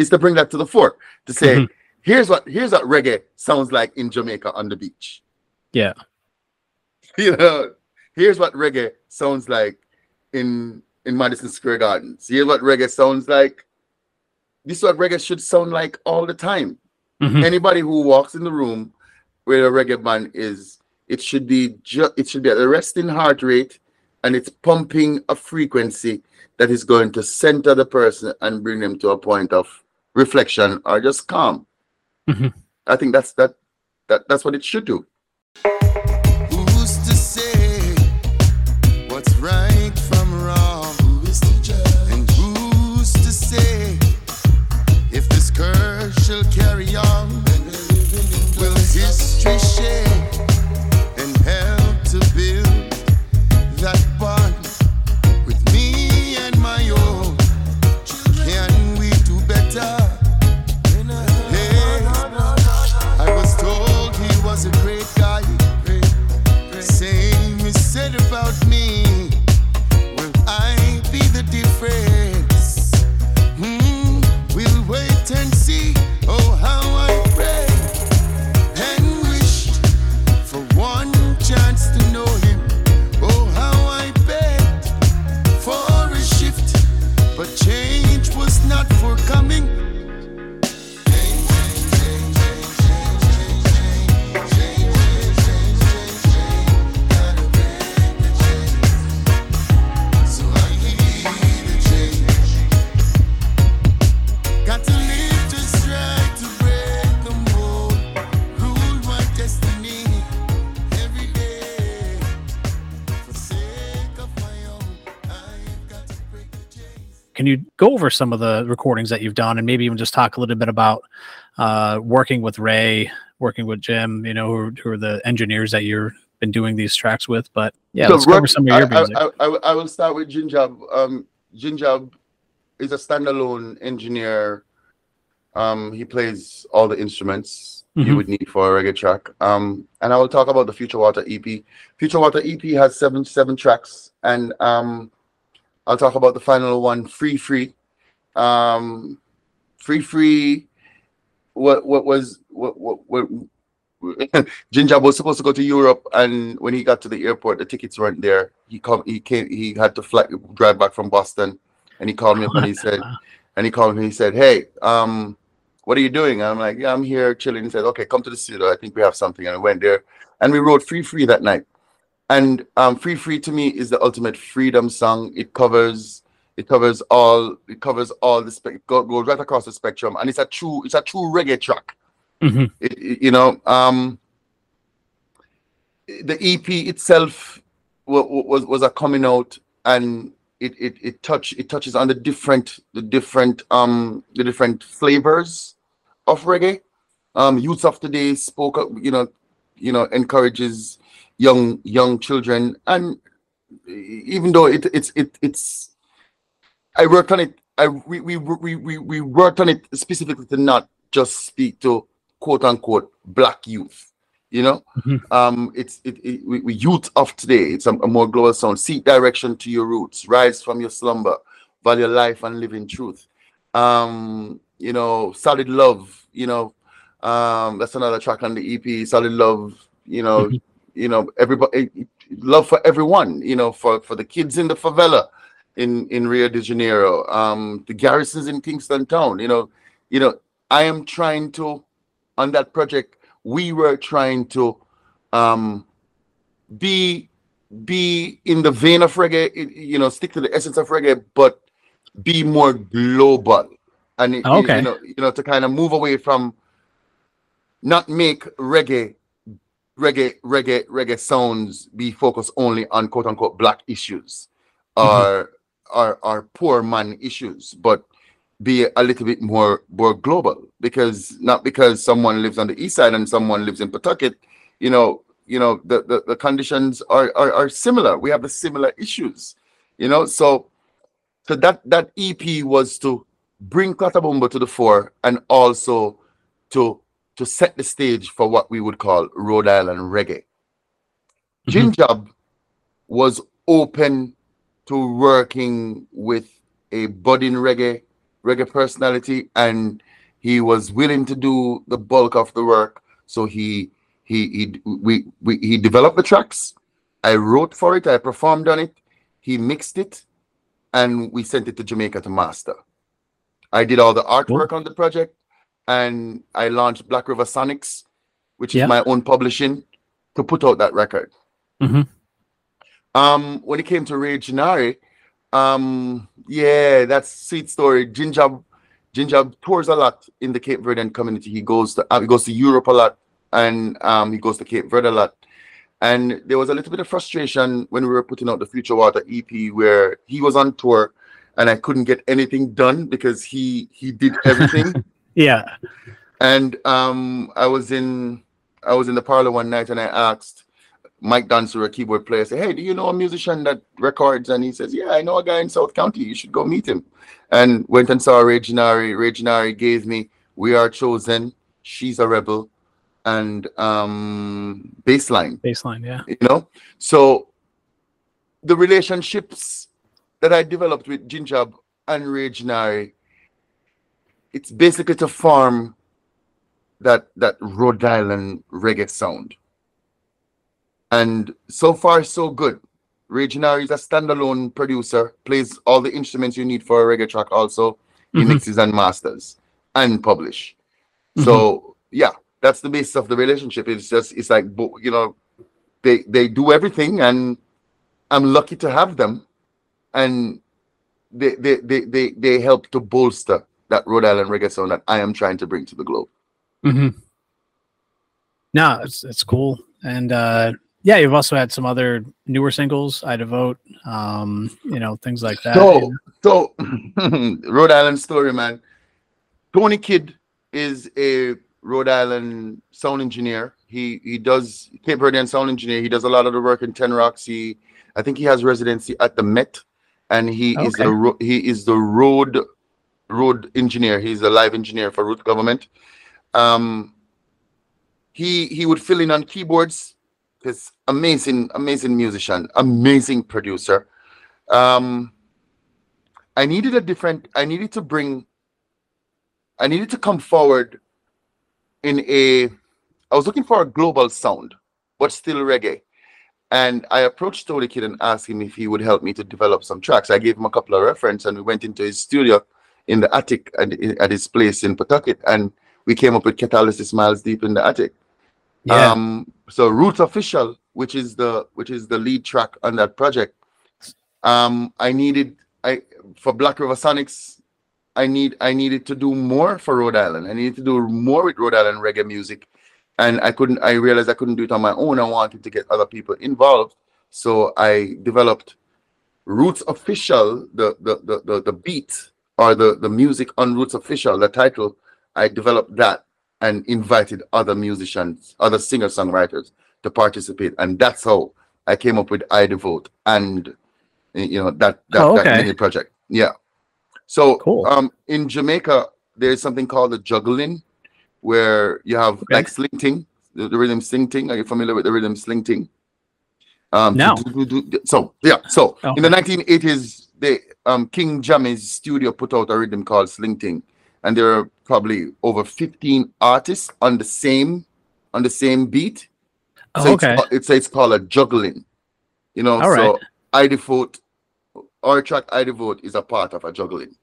is to bring that to the fore to say Mhm. Here's what here's what reggae sounds like in jamaica on the beach Yeah. you know here's what reggae sounds like in in madison square gardens here's what reggae sounds like this is what reggae should sound like all the time Mhm. anybody who walks in the room where a reggae band is, it should be ju- it should be at a resting heart rate, and it's pumping a frequency that is going to center the person and bring them to a point of reflection or just calm. Mhm. I think that's that that that's what it should do. And who's to say go over some of the recordings that you've done and maybe even just talk a little bit about uh, working with Ray, working with Jim, you know, who, are- who are the engineers that you've been doing these tracks with? But yeah, So let's cover Rock- some of your I, music. I, I, I- I will start with Jinjab. Um, Jinjab is a standalone engineer. Um, he plays all the instruments you Mhm. would need for a reggae track. Um, and I will talk about the Future Water EP. Future Water EP has seven seven tracks, and um, I'll talk about the final one, Free Free. Um, Free Free. What what was what what what. Ginger was supposed to go to Europe, and when he got to the airport, the tickets weren't there. He come, he came, he had to fly, drive back from Boston, and he called me up and he said, and he called me. He said, "Hey, um, what are you doing?" And I'm like, "Yeah, I'm here chilling." He said, "Okay, come to the studio. I think we have something." And I went there, and we wrote "Free Free" that night. And um, "Free Free" to me is the ultimate freedom song. It covers, it covers all, it covers all the spec, go, goes right across the spectrum, and it's a true, it's a true reggae track Mhm. it, it- you know um the ep itself wa- wa- was was a coming out and it it, it touch it touches on the different the different um the different flavors of reggae um youths of today spoke up you know you know encourages young young children and even though it it's it it's i worked on it i we we we we, we worked on it specifically to not just speak to quote unquote black youth you know Mhm. um it's it, it we, we youth of today it's a, a more global sound seek direction to your roots rise from your slumber value life and live in truth um you know solid love you know um that's another track on the ep solid love you know Mhm. You know everybody love for everyone you know for for the kids in the favela in in rio de janeiro um the garrisons in kingston town you know you know i am trying to on that project we were trying to um be be in the vein of reggae, you know, stick to the essence of reggae, but be more global. And Okay. you know, you know, to kind of move away from not make reggae, reggae, reggae, reggae sounds be focused only on quote unquote black issues mm-hmm. or or, or poor man issues, but be a little bit more more global because not because someone lives on the east side and someone lives in Pawtucket, you know, you know, the, the, the conditions are, are are similar. We have the similar issues, you know. So so that that EP was to bring Clatta Bumboo to the fore and also to to set the stage for what we would call Rhode Island reggae. Mhm. Jinjab was open to working with a budding reggae reggae personality and he was willing to do the bulk of the work. So he he he we, we he developed the tracks. I wrote for it. I performed on it. He mixed it and we sent it to jamaica to master. I did all the artwork on the project and i launched black river sonics which Yeah. is my own publishing to put out that record Mhm. um, when it came to Ray Janari, um, yeah, that's sweet story. Jinjab, Jinjab tours a lot in the Cape Verdean community. He goes to uh, he goes to Europe a lot, and um, he goes to Cape Verde a lot. And there was a little bit of frustration when we were putting out the Future Water EP, where he was on tour, and I couldn't get anything done because he he did everything. Yeah. And um, I was in I was in the Parlour one night and I asked Mike Dancer, a keyboard player, I said, Hey, do you know a musician that records? And he says, Yeah, I know a guy in South County. You should go meet him. And went and saw Gennari. Ray gave me We Are Chosen, She's a Rebel, and um baseline Baseline. Yeah. you know so the relationships that i developed with jinjab and Reginari, it's basically to form that that rhode island reggae sound. And so far so good. Reginari is a standalone producer plays all the instruments you need for a reggae track also. He Mhm. mixes and masters and publish. So yeah that's the basis of the relationship. It's just it's like you know they they do everything and i'm lucky to have them. And they they they they, they help to bolster that rhode island reggae sound that i am trying to bring to the globe Mm-hmm. No, it's it's cool, and uh, yeah, you've also had some other newer singles. I devote, um, you know, things like that. so so rhode island story man tony kidd is a rhode island sound engineer he he does cape verdean sound engineer he does a lot of the work in ten rocks he i think he has residency at the met and he is the he is the road road engineer. He's a live engineer for root government. Um he he would fill in on keyboards. This amazing amazing musician amazing producer. Um I needed a different, I needed to bring, I needed to come forward in a, I was looking for a global sound, but still reggae. And I approached Tony Kid and asked him if he would help me to develop some tracks. I gave him a couple of references and we went into his studio in the attic at, at his place in Pawtucket and we came up with Catalysis Miles Deep in the Attic. yeah, Um, so Roots Official, which is the which is the lead track on that project. Um, I needed I for Black River Sonics, I need I needed to do more for Rhode Island. I needed to do more with Rhode Island reggae music. And I couldn't I realized I couldn't do it on my own. I wanted to get other people involved. So I developed Roots Official, the the the the, the beat or the, the music on Roots Official, the title, I developed that and invited other musicians, other singer songwriters to participate, and that's how I came up with I Devote and you know that that, Oh, that mini project. Yeah. So Cool. um in Jamaica there's something called the juggling, where you have Okay. like Sleng Teng, the, the rhythm Sleng Teng. Are you familiar with the rhythm Sleng Teng? Um, No. So yeah, so Oh. in the 1980s, they um King Jammy's studio put out a rhythm called Sleng Teng, and there are probably over 15 artists on the same on the same beat. Oh, okay. it's, it's it's called a juggling. You know, All so right. I devote our track I devote is a part of a juggling.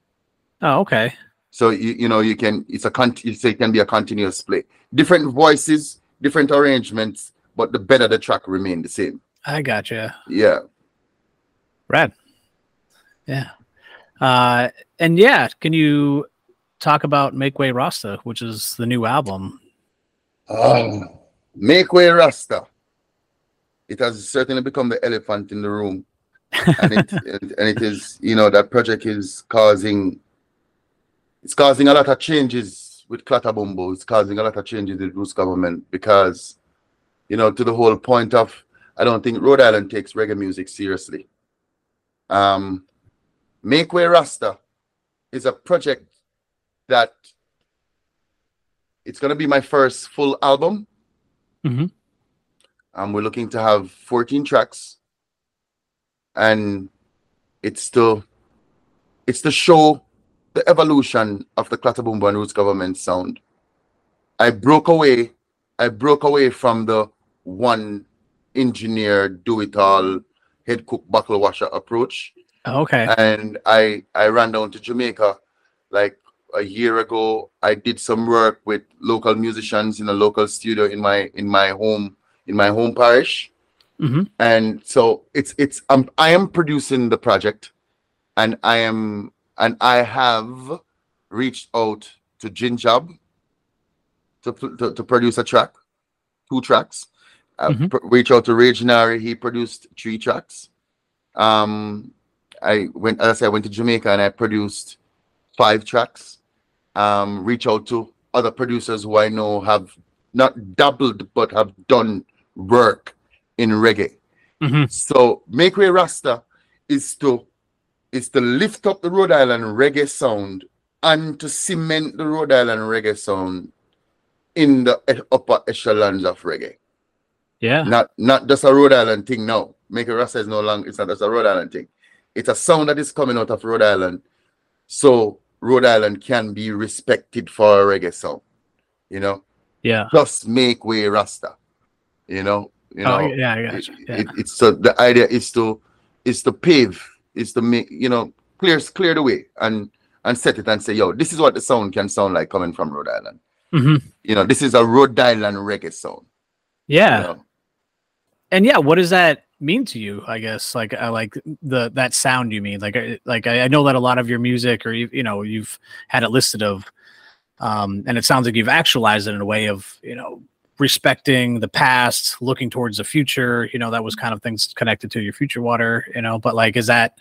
Oh, okay. So you you know you can it's a con you say it can be a continuous play. Different voices, different arrangements, but the better the track remain the same. I gotcha. Yeah. Rad. Yeah. Uh, and yeah, can you talk about Make Way Rasta, which is the new album? Um, make way, Rasta. It has certainly become the elephant in the room, and it and, it is you know that project is causing it's causing a lot of changes with Clatta Bumboo. It's causing a lot of changes with Roots government because you know to the whole point of I don't think Rhode Island takes reggae music seriously. Um, Make Way Rasta is a project that it's gonna be my first full album. Mhm. Um, we're looking to have 14 tracks, and it's to it's to show the evolution of the Clatta Bumboo and Roots government sound. I broke away. I broke away from the one engineer, do it all, head cook, buckle washer approach Okay. and I I ran down to Jamaica like a year ago. I did some work with local musicians in a local studio in my in my home in my home parish, Mhm. and so it's it's um, I am producing the project, and I am and I have reached out to Jinjab to to, to produce a track, two tracks. I Mhm. pr- reached out to Reginary. He produced three tracks. Um, I went, as I said, I went to Jamaica and I produced five tracks. Um, reach out to other producers who I know have not doubled but have done work in reggae. Mhm. So Make Way Rasta is to is to lift up the Rhode Island reggae sound and to cement the Rhode Island reggae sound in the upper echelons of reggae Yeah. not not just a Rhode Island thing now. Make a Rasta is no longer it's not just a Rhode Island thing. It's a sound that is coming out of Rhode Island. So Rhode Island can be respected for a reggae sound. You know, Yeah. just make way Rasta. You know, you know. oh, yeah. I it- Yeah. it- it's so the idea is to is to pave, is to make you know clear clear the way and and set it and say, yo, this is what the sound can sound like coming from Rhode Island. Mhm. You know, this is a Rhode Island reggae sound. you Yeah. know. and yeah what is that mean to you i guess like i like the that sound you mean like I- like i I know that a lot of your music or you, you know you've had it listed of um and it sounds like you've actualized it in a way of you know respecting the past looking towards the future you know that was kind of things connected to your future water you know but like is that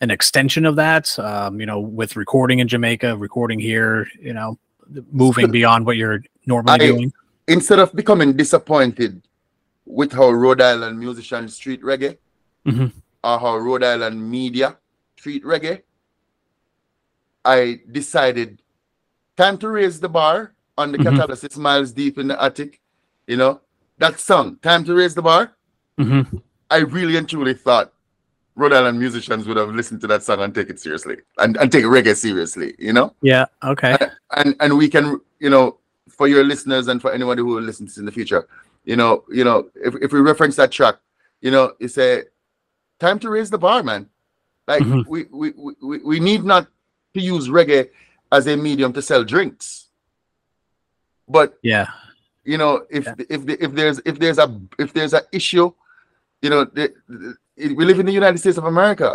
an extension of that um you know with recording in jamaica recording here you know moving beyond what you're normally I- doing? instead of becoming disappointed with how Rhode Island musicians treat reggae Mhm. or how Rhode Island media treat reggae, I decided time to raise the bar on the Mhm. catalysis miles deep in the attic. You know, that song, Time to Raise the Bar. Mhm. I really and truly thought Rhode Island musicians would have listened to that song and take it seriously and, and take reggae seriously, you know? yeah okay and and we can you know for your listeners and for anybody who will listen to this in the future you know you know if, if we reference that track you know it's a time to raise the bar man. Like Mhm. we, we we we need not to use reggae as a medium to sell drinks. But yeah. you know if Yeah. if if there's if there's a if there's a issue you know the, the- we live in the united states of america.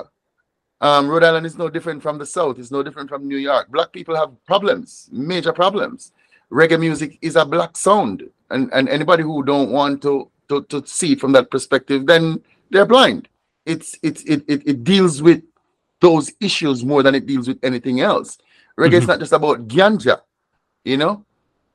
Um rhode island is no different from the south. It's no different from new york. Black people have problems major problems. Reggae music is a black sound and and anybody who don't want to to, to see it from that perspective then they're blind. It's it's it, it it deals with those issues more than it deals with anything else. Reggae is Mhm. not just about ganja you know?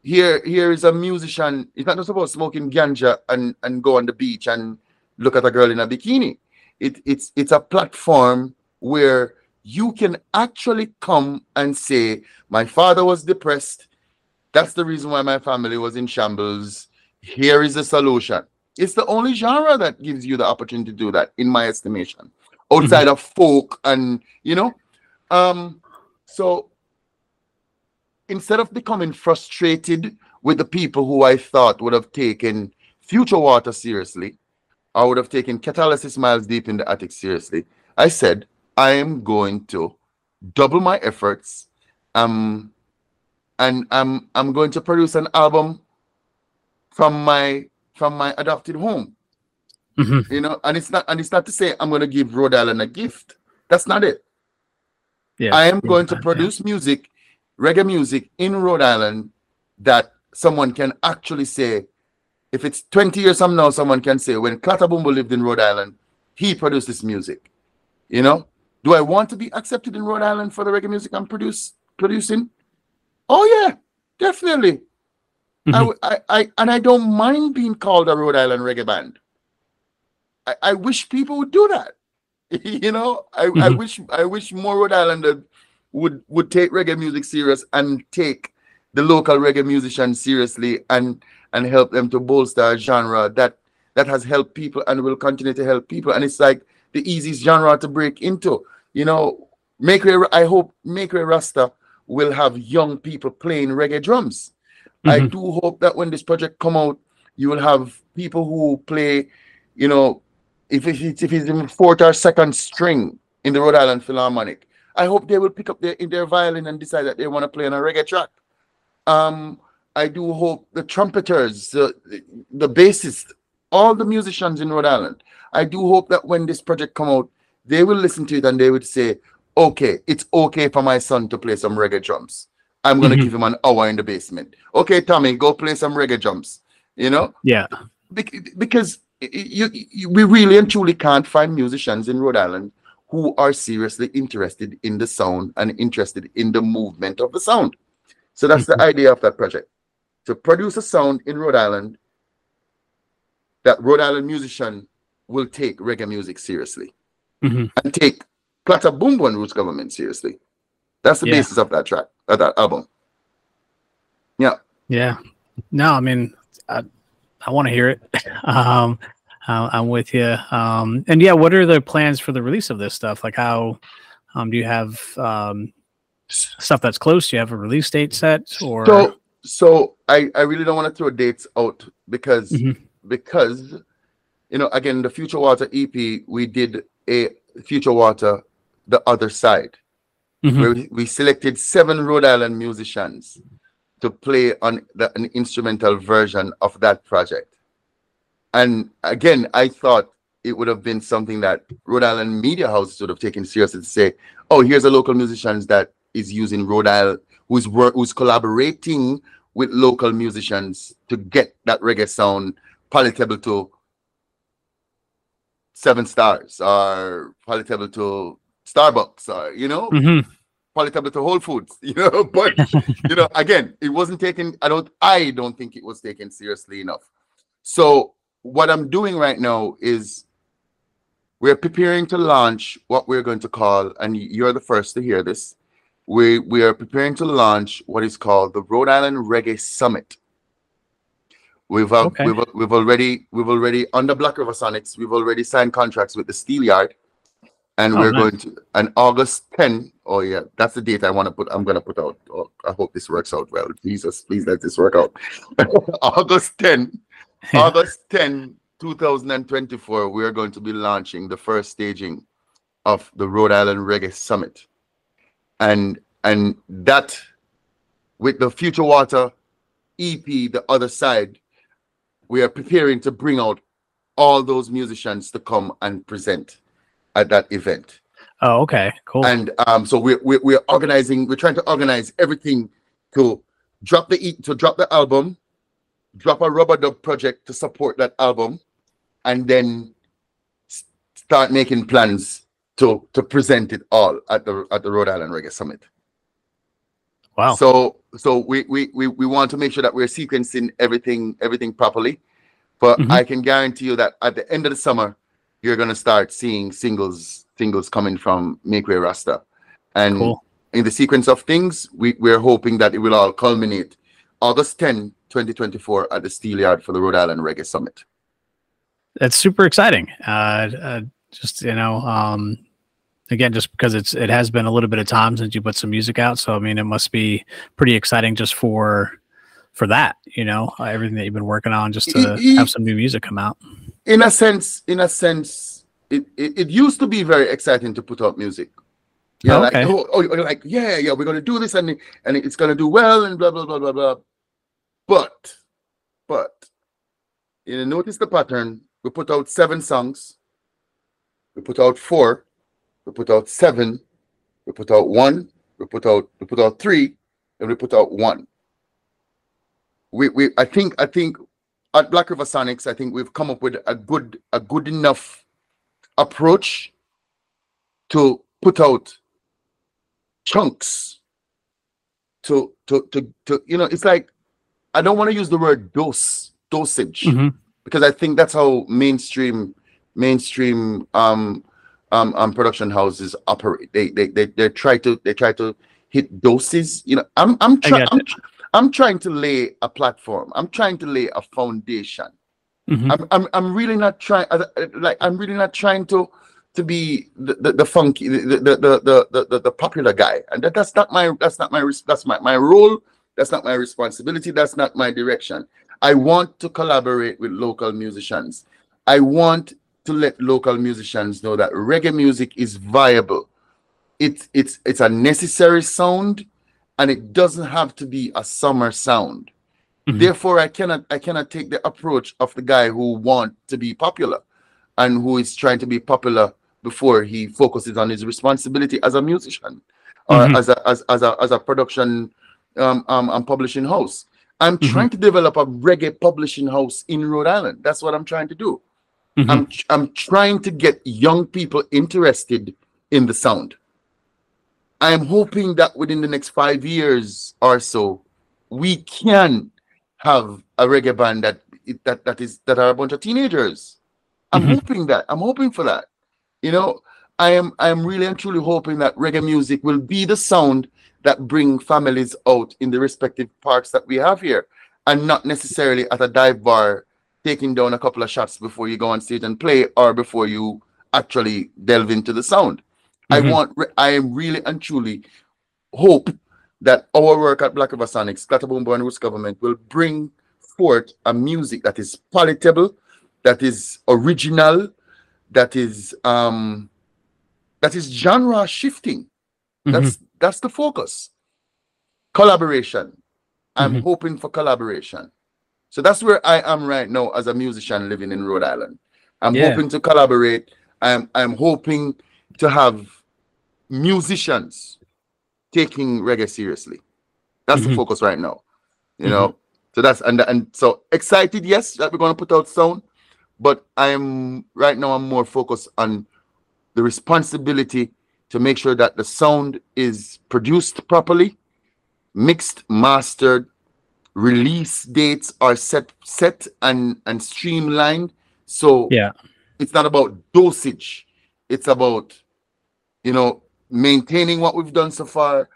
Here here is a musician it's not just about smoking ganja and and go on the beach and look at a girl in a bikini. It it's it's a platform where you can actually come and say my father was depressed that's the reason why my family was in shambles here is the solution it's the only genre that gives you the opportunity to do that in my estimation outside of folk and you know um so instead of becoming frustrated with the people who I thought would have taken future water seriously, I would have taken catalysis miles deep in the attic seriously. I said, I am going to double my efforts. Um, and I'm I'm going to produce an album from my from my adopted home. Mhm. You know, and it's not and it's not to say I'm going to give Rhode Island a gift. That's not it. Yeah. I am going to Yeah. produce music, reggae music in Rhode Island that someone can actually say, if it's 20 years from now, someone can say, when Clatta Bumboo lived in Rhode Island, he produced this music. You know, do I want to be accepted in Rhode Island for the reggae music I'm produce, producing? Oh, yeah, definitely. I, Mhm. w- I, I, and I don't mind being called a Rhode Island reggae band. I, I wish people would do that. you know, I, I Mhm. wish I wish more Rhode Islanders would would take reggae music serious and take the local reggae musicians seriously and and help them to bolster a genre that that has helped people and will continue to help people. And it's like the easiest genre to break into. You know, make I hope Make Rasta will have young people playing reggae drums. I Mhm. do hope that when this project come out, you will have people who play, you know, if it's if it's in fourth or second string in the Rhode Island Philharmonic. I hope they will pick up their in their violin and decide that they want to play on a reggae track. Um, I do hope the trumpeters, the the bassist, all the musicians in Rhode Island. I do hope that when this project come out, they will listen to it and they would say, "Okay, it's okay for my son to play some reggae drums. I'm gonna Mhm. give him an hour in the basement. Okay, Tommy, go play some reggae drums. You know, Yeah. Bec- because you, you, we really and truly can't find musicians in Rhode Island who are seriously interested in the sound and interested in the movement of the sound. So that's the idea of that project to produce a sound in Rhode Island that Rhode Island musician will take reggae music seriously Mhm. and take Clatta Bumboo and Roots Government seriously. That's the Yeah. basis of that track, of that album. Yeah. Yeah. No, I mean, I, I want to hear it. um, I, I'm with you. Um, and yeah, what are the plans for the release of this stuff? Like, how um, do you have um, stuff that's close? Do you have a release date set? Or So, so I, I really don't want to throw dates out because Mhm. because you know again the Future Water EP we did a Future Water the other side Mhm. where we, we selected seven Rhode Island musicians to play on the, an instrumental version of that project. And again, I thought it would have been something that Rhode Island media houses would have taken seriously to say, "Oh, here's a local musician that is using Rhode Island, who's who's collaborating with local musicians to get that reggae sound palatable to Seven Stars or palatable to Starbucks or you know Mhm. palatable to Whole Foods, you know. But you know, again, it wasn't taken. I don't. I don't think it was taken seriously enough. So what I'm doing right now is we're preparing to launch what we're going to call, and you're the first to hear this. We we are preparing to launch what is called the Rhode Island Reggae Summit. We've uh, Okay. we've we've already we've already under Black River Sonics. We've already signed contracts with the Steelyard, and Oh, we're nice. going to and August 10. Oh yeah, that's the date I want to put. I'm gonna put out. Oh, I hope this works out well. Jesus, please let this work out. August 10. August 10, 2024, we are going to be launching the first staging of the Rhode Island Reggae Summit. And and that with the Future Water EP, the other side, we are preparing to bring out all those musicians to come and present at that event. Oh, okay. Cool. And um, so we're, we're we're organizing. We're trying to organize everything to drop the e- to drop the album, drop a rubber dub project to support that album, and then start making plans to to present it all at the at the Rhode Island Reggae Summit. wow. So so we, we we we want to make sure that we're sequencing everything everything properly. But Mhm. I can guarantee you that at the end of the summer, you're gonna start seeing singles singles coming from Make Way Rasta. And cool. in the sequence of things, we, we're hoping that it will all culminate August 10, 2024 at the Steelyard for the Rhode Island Reggae Summit. That's super exciting. Uh, uh, just you know, um, again, just because it's it has been a little bit of time since you put some music out, so I mean, it must be pretty exciting just for for that. You know, uh, everything that you've been working on, just to have some new music come out. In a sense, in a sense, it, it, it used to be very exciting to put out music. Yeah, Oh, like, okay. oh, oh, like, yeah, yeah, we're gonna do this and and it's gonna do well and blah blah blah blah blah. But, but, you know, notice the pattern. we put out seven songs, we put out four, we put out seven, we put out one, we put out we put out three, and we put out one. We we I think I think at Black River Sonics, I think we've come up with a good a good enough approach to put out chunks to to to, to you know it's like I don't want to use the word dose dosage Mhm. because I think that's how mainstream mainstream um um, um production houses operate. They they they they try to they try to hit doses. You know, I'm I'm trying I'm, I'm trying to lay a platform. I'm trying to lay a foundation. Mhm. I'm I'm I'm really not trying uh, uh, like I'm really not trying to to be the, the, the funky the the, the the the the the popular guy. And that, that's not my that's not my that's my my role. That's not my responsibility. That's not my direction. I want to collaborate with local musicians. I want to let local musicians know that reggae music is viable. It's it's it's a necessary sound and it doesn't have to be a summer sound Mhm. therefore i cannot i cannot take the approach of the guy who want to be popular and who is trying to be popular before he focuses on his responsibility as a musician or Mhm. as a as, as a as a production um, um and publishing house i'm Mhm. trying to develop a reggae publishing house in rhode island that's what i'm trying to do Mhm. I'm I'm trying to get young people interested in the sound. I am hoping that within the next five years or so, we can have a reggae band that that that is that are a bunch of teenagers. I'm Mhm. hoping that. I'm hoping for that. You know, I am I am really and truly hoping that reggae music will be the sound that bring families out in the respective parks that we have here, and not necessarily at a dive bar taking down a couple of shots before you go on stage and play or before you actually delve into the sound. I Mhm. want, I am really and truly hope that our work at Black River Sonics, Clatta Bumboo and Roots Government will bring forth a music that is palatable, that is original, that is um that is genre shifting. That's that's the focus. Collaboration. I'm Mhm. hoping for collaboration. So that's where I am right now as a musician living in Rhode Island. I'm Yeah. hoping to collaborate. I'm I'm hoping to have musicians taking reggae seriously. That's the Mhm. focus right now. You know. So that's and and so excited, yes, that we're gonna put out sound, but I'm right now I'm more focused on the responsibility to make sure that the sound is produced properly, mixed, mastered, release dates are set set and and streamlined. So Yeah. it's not about dosage, it's about you know maintaining what we've done so far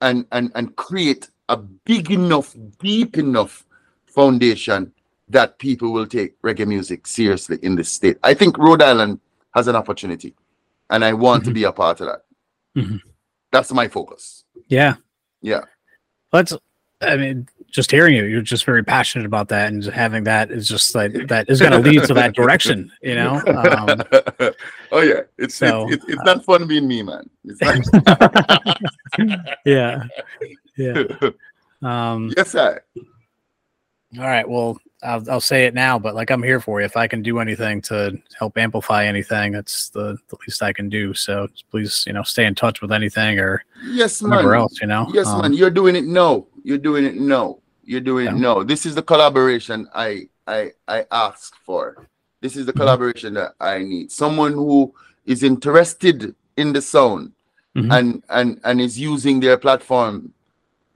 and and and create a big enough, deep enough foundation that people will take reggae music seriously in this state. I think Rhode Island has an opportunity, and I want to Mhm. be a part of that. Mhm. That's my focus. Yeah. Yeah. That's, I mean, just hearing you, you're just very passionate about that, and having that is just like that is going to lead to that direction, you know. Um, oh yeah, it's, so, it's it's it's not fun being me, man. Not, yeah, yeah. Um, yes, I. all right. Well, I'll, I'll say it now, but like I'm here for you. If I can do anything to help amplify anything, that's the, the least I can do. So please, you know, stay in touch with anything or Yes, man. whatever else, you know. Yes, Um, man. You're doing it no. You're doing it no. You're doing Yeah. no. This is the collaboration I I I asked for. This is the Mhm. collaboration that I need. Someone who is interested in the sound Mhm. and and and is using their platform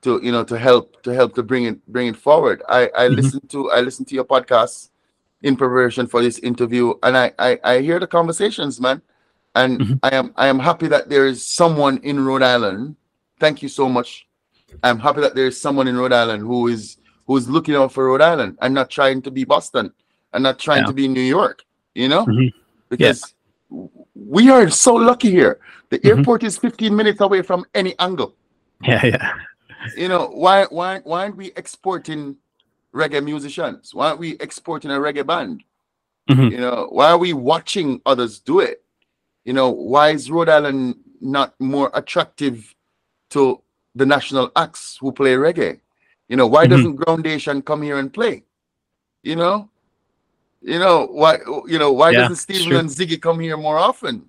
to you know to help to help to bring it bring it forward. I I Mhm. listen to I listen to your podcast in preparation for this interview and I I, I hear the conversations, man. And Mhm. I am I am happy that there is someone in Rhode Island. Thank you so much. I'm happy that there is someone in Rhode Island who is who is looking out for Rhode Island and not trying to be Boston and not trying Yeah. to be New York, you know? Mhm. Because we are so lucky here. The Mhm. airport is 15 minutes away from any angle. Yeah, yeah. You know, why why why aren't we exporting reggae musicians? Why aren't we exporting a reggae band? Mhm. You know, why are we watching others do it? You know, why is Rhode Island not more attractive to the national acts who play reggae? You know, why Mhm. doesn't Groundation come here and play? You know, You know why? You know why Yeah, doesn't Stephen and Ziggy come here more often?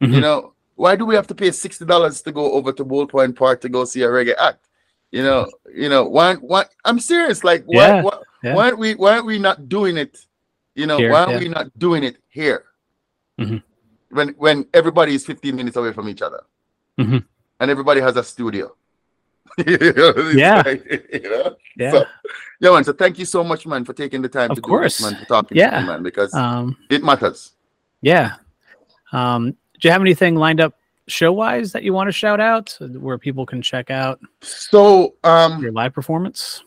You Mhm. know why do we have to pay sixty dollars to go over to Bold Point Park to go see a reggae act? You know, you know why? Why? I'm serious. Like why? Yeah, why, yeah. why aren't we? Why aren't we not doing it? You know, Here, why aren't we not doing it here? Mhm. When when everybody is 15 minutes away from each other, Mhm. and everybody has a studio. You know, Yeah. like, you know? Yeah. So, yeah, man. So thank you so much, man, for taking the time Of to course. do this, man, to talk to Yeah. me, man, because um, it matters. yeah. Um, do you have anything lined up show wise that you want to shout out where people can check out So, um, your live performance?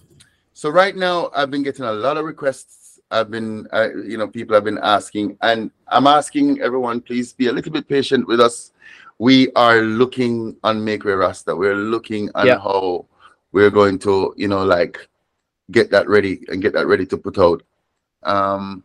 so right now I've been getting a lot of requests. I've been, uh, you know, people have been asking, and I'm asking everyone, please be a little bit patient with us. We are looking on Make Way Rasta. We're looking on Yeah. how we're going to, you know, like get that ready and get that ready to put out. Um,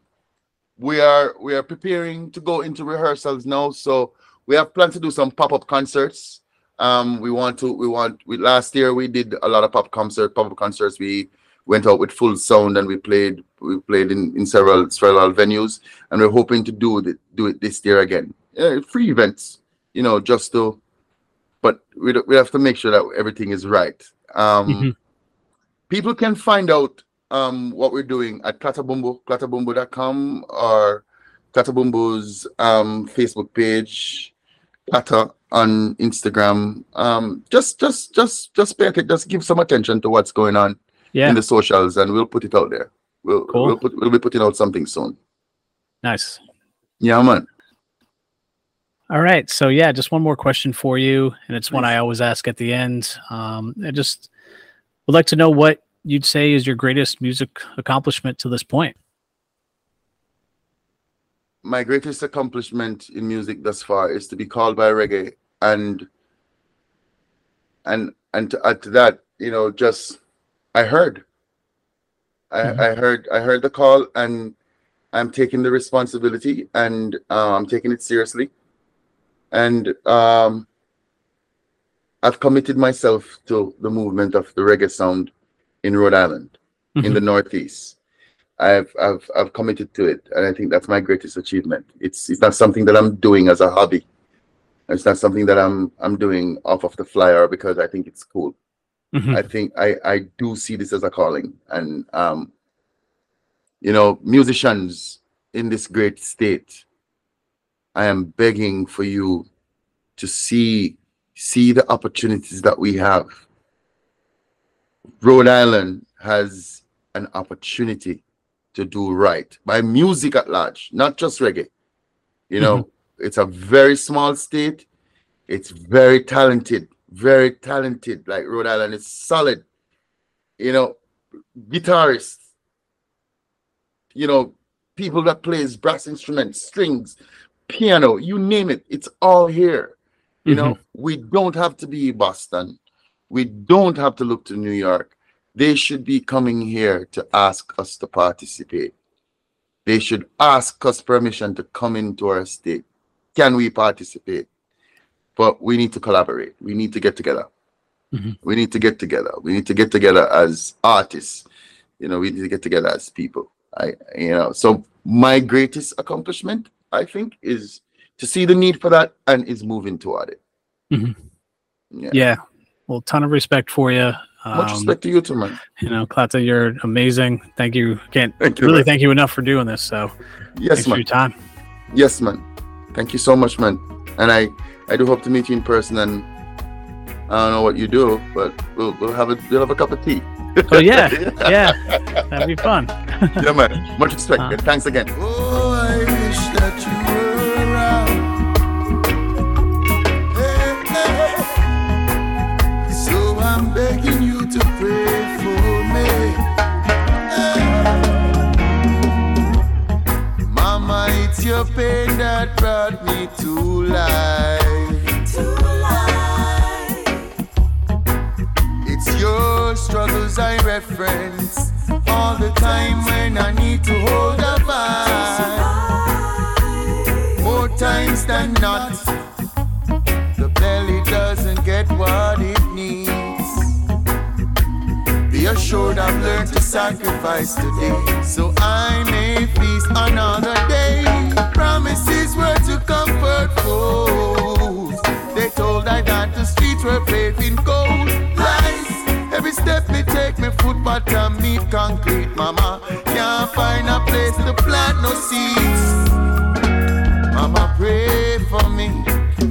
we are we are preparing to go into rehearsals now. So we have planned to do some pop-up concerts. Um, we want to we want we last year we did a lot of pop concert pop-up concerts. We went out with full sound and we played we played in, in several several venues and we're hoping to do it do it this year again. Uh, free events, you know, just to but we we have to make sure that everything is right. Um Mhm. people can find out um what we're doing at Clatta Bumboo, clatabumbo.com or Clatta Bumboo's um Facebook page, Clatta on Instagram. Um just just just just pay attention, just give some attention to what's going on Yeah. in the socials and we'll put it out there. We'll Cool. we'll put we'll be putting out something soon. Nice. Yeah man. All right. So yeah, just one more question for you, and it's one I always ask at the end. Um, I just would like to know what you'd say is your greatest music accomplishment to this point. my greatest accomplishment in music thus far is to be called by reggae and and and to add to that you know just i heard i Mhm. i heard i heard the call and i'm taking the responsibility and uh, i'm taking it seriously and um i've committed myself to the movement of the reggae sound in rhode island in the northeast I've I've I've committed to it, and I think that's my greatest achievement. It's it's not something that I'm doing as a hobby. It's not something that I'm I'm doing off of the flyer because I think it's cool. Mhm. I think I I do see this as a calling, and um, you know, musicians in this great state, I am begging for you to see see the opportunities that we have. Rhode Island has an opportunity to do right by music at large, not just reggae. You know, mm-hmm. it's a very small state. It's very talented, very talented. Like Rhode Island is solid. You know, guitarists, you know, people that plays brass instruments, strings, piano, you name it, it's all here. You know, we don't have to be Boston. We don't have to look to New York. They should be coming here to ask us to participate. They should ask us permission to come into our state. Can we participate? But we need to collaborate. We need to get together. Mhm. We need to get together. We need to get together as artists. You know, we need to get together as people. I, you know, so my greatest accomplishment, I think, is to see the need for that and is moving toward it. Mhm. Yeah. Yeah. Well, ton of respect for you. Much Um, respect to you too, man. you know, Clatta, you're amazing. Thank you. Can't Thank you. really man. thank you enough for doing this. So yes, thanks for man. your time. Yes, man. Thank you so much, man. And I, I do hope to meet you in person. And I don't know what you do, but we'll, we'll have a, we'll have a cup of tea. Oh yeah, yeah, that'd be fun. yeah, man. Much respect. Uh. thanks again. Oh, all the time when I need to hold a vibe. Times than not, the belly doesn't get what it needs. Be assured. I've learned to sacrifice today. So I may feast another day. Promises were to comfort foes. They told I that the streets were paved in gold. Lies. Every step me take, me foot bottom meet concrete. Mama can't find a place to plant no seeds. Mama pray for me.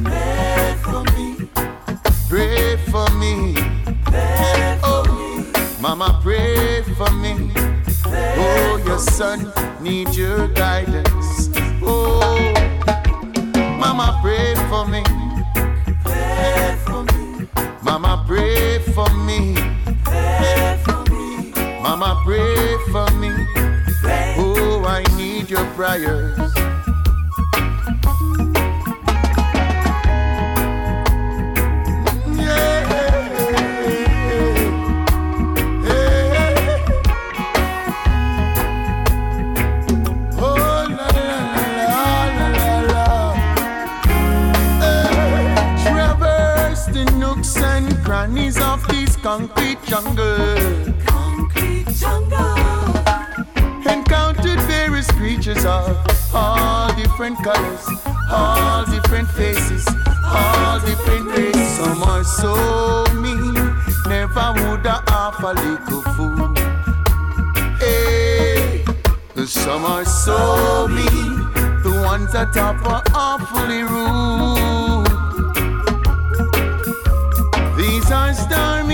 Pray for me. Pray for me. Oh, me. Mama pray for me. Oh, your son needs your guidance. Oh, Mama pray for me. Pray for me. Mama pray for me. Pray for me. Mama pray for me. Oh, I need your prayers. Creatures of all different colors, all different faces, all different races. Some are so mean, never would I a little food. Hey, some are so mean, the ones that are awfully rude. These are stormy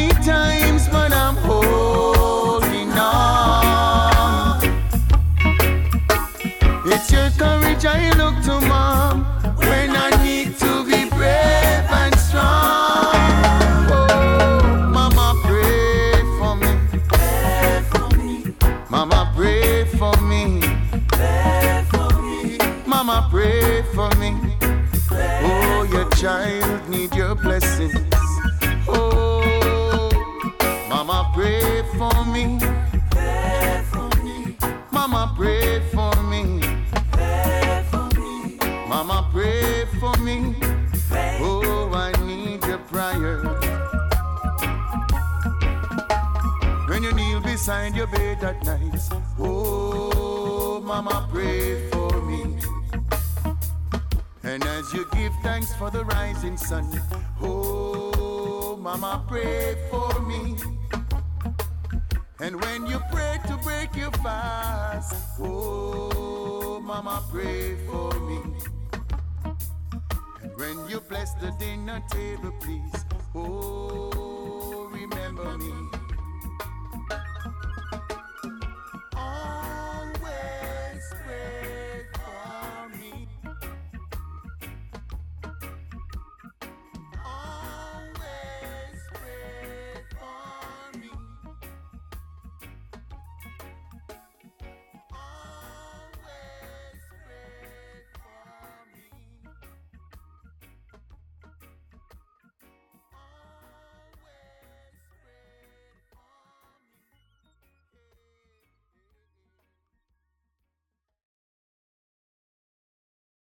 I look to, Mom, when I need to be brave and strong. Oh, Mama, pray for me. Pray for me. Mama, pray for me. Pray for me. Mama, pray for me. Oh, your child need your blessings. Beside your bed at night, oh, Mama, pray for me. And as you give thanks for the rising sun, oh, Mama, pray for me. And when you pray to break your fast, oh, Mama, pray for me. And when you bless the dinner table, please, oh.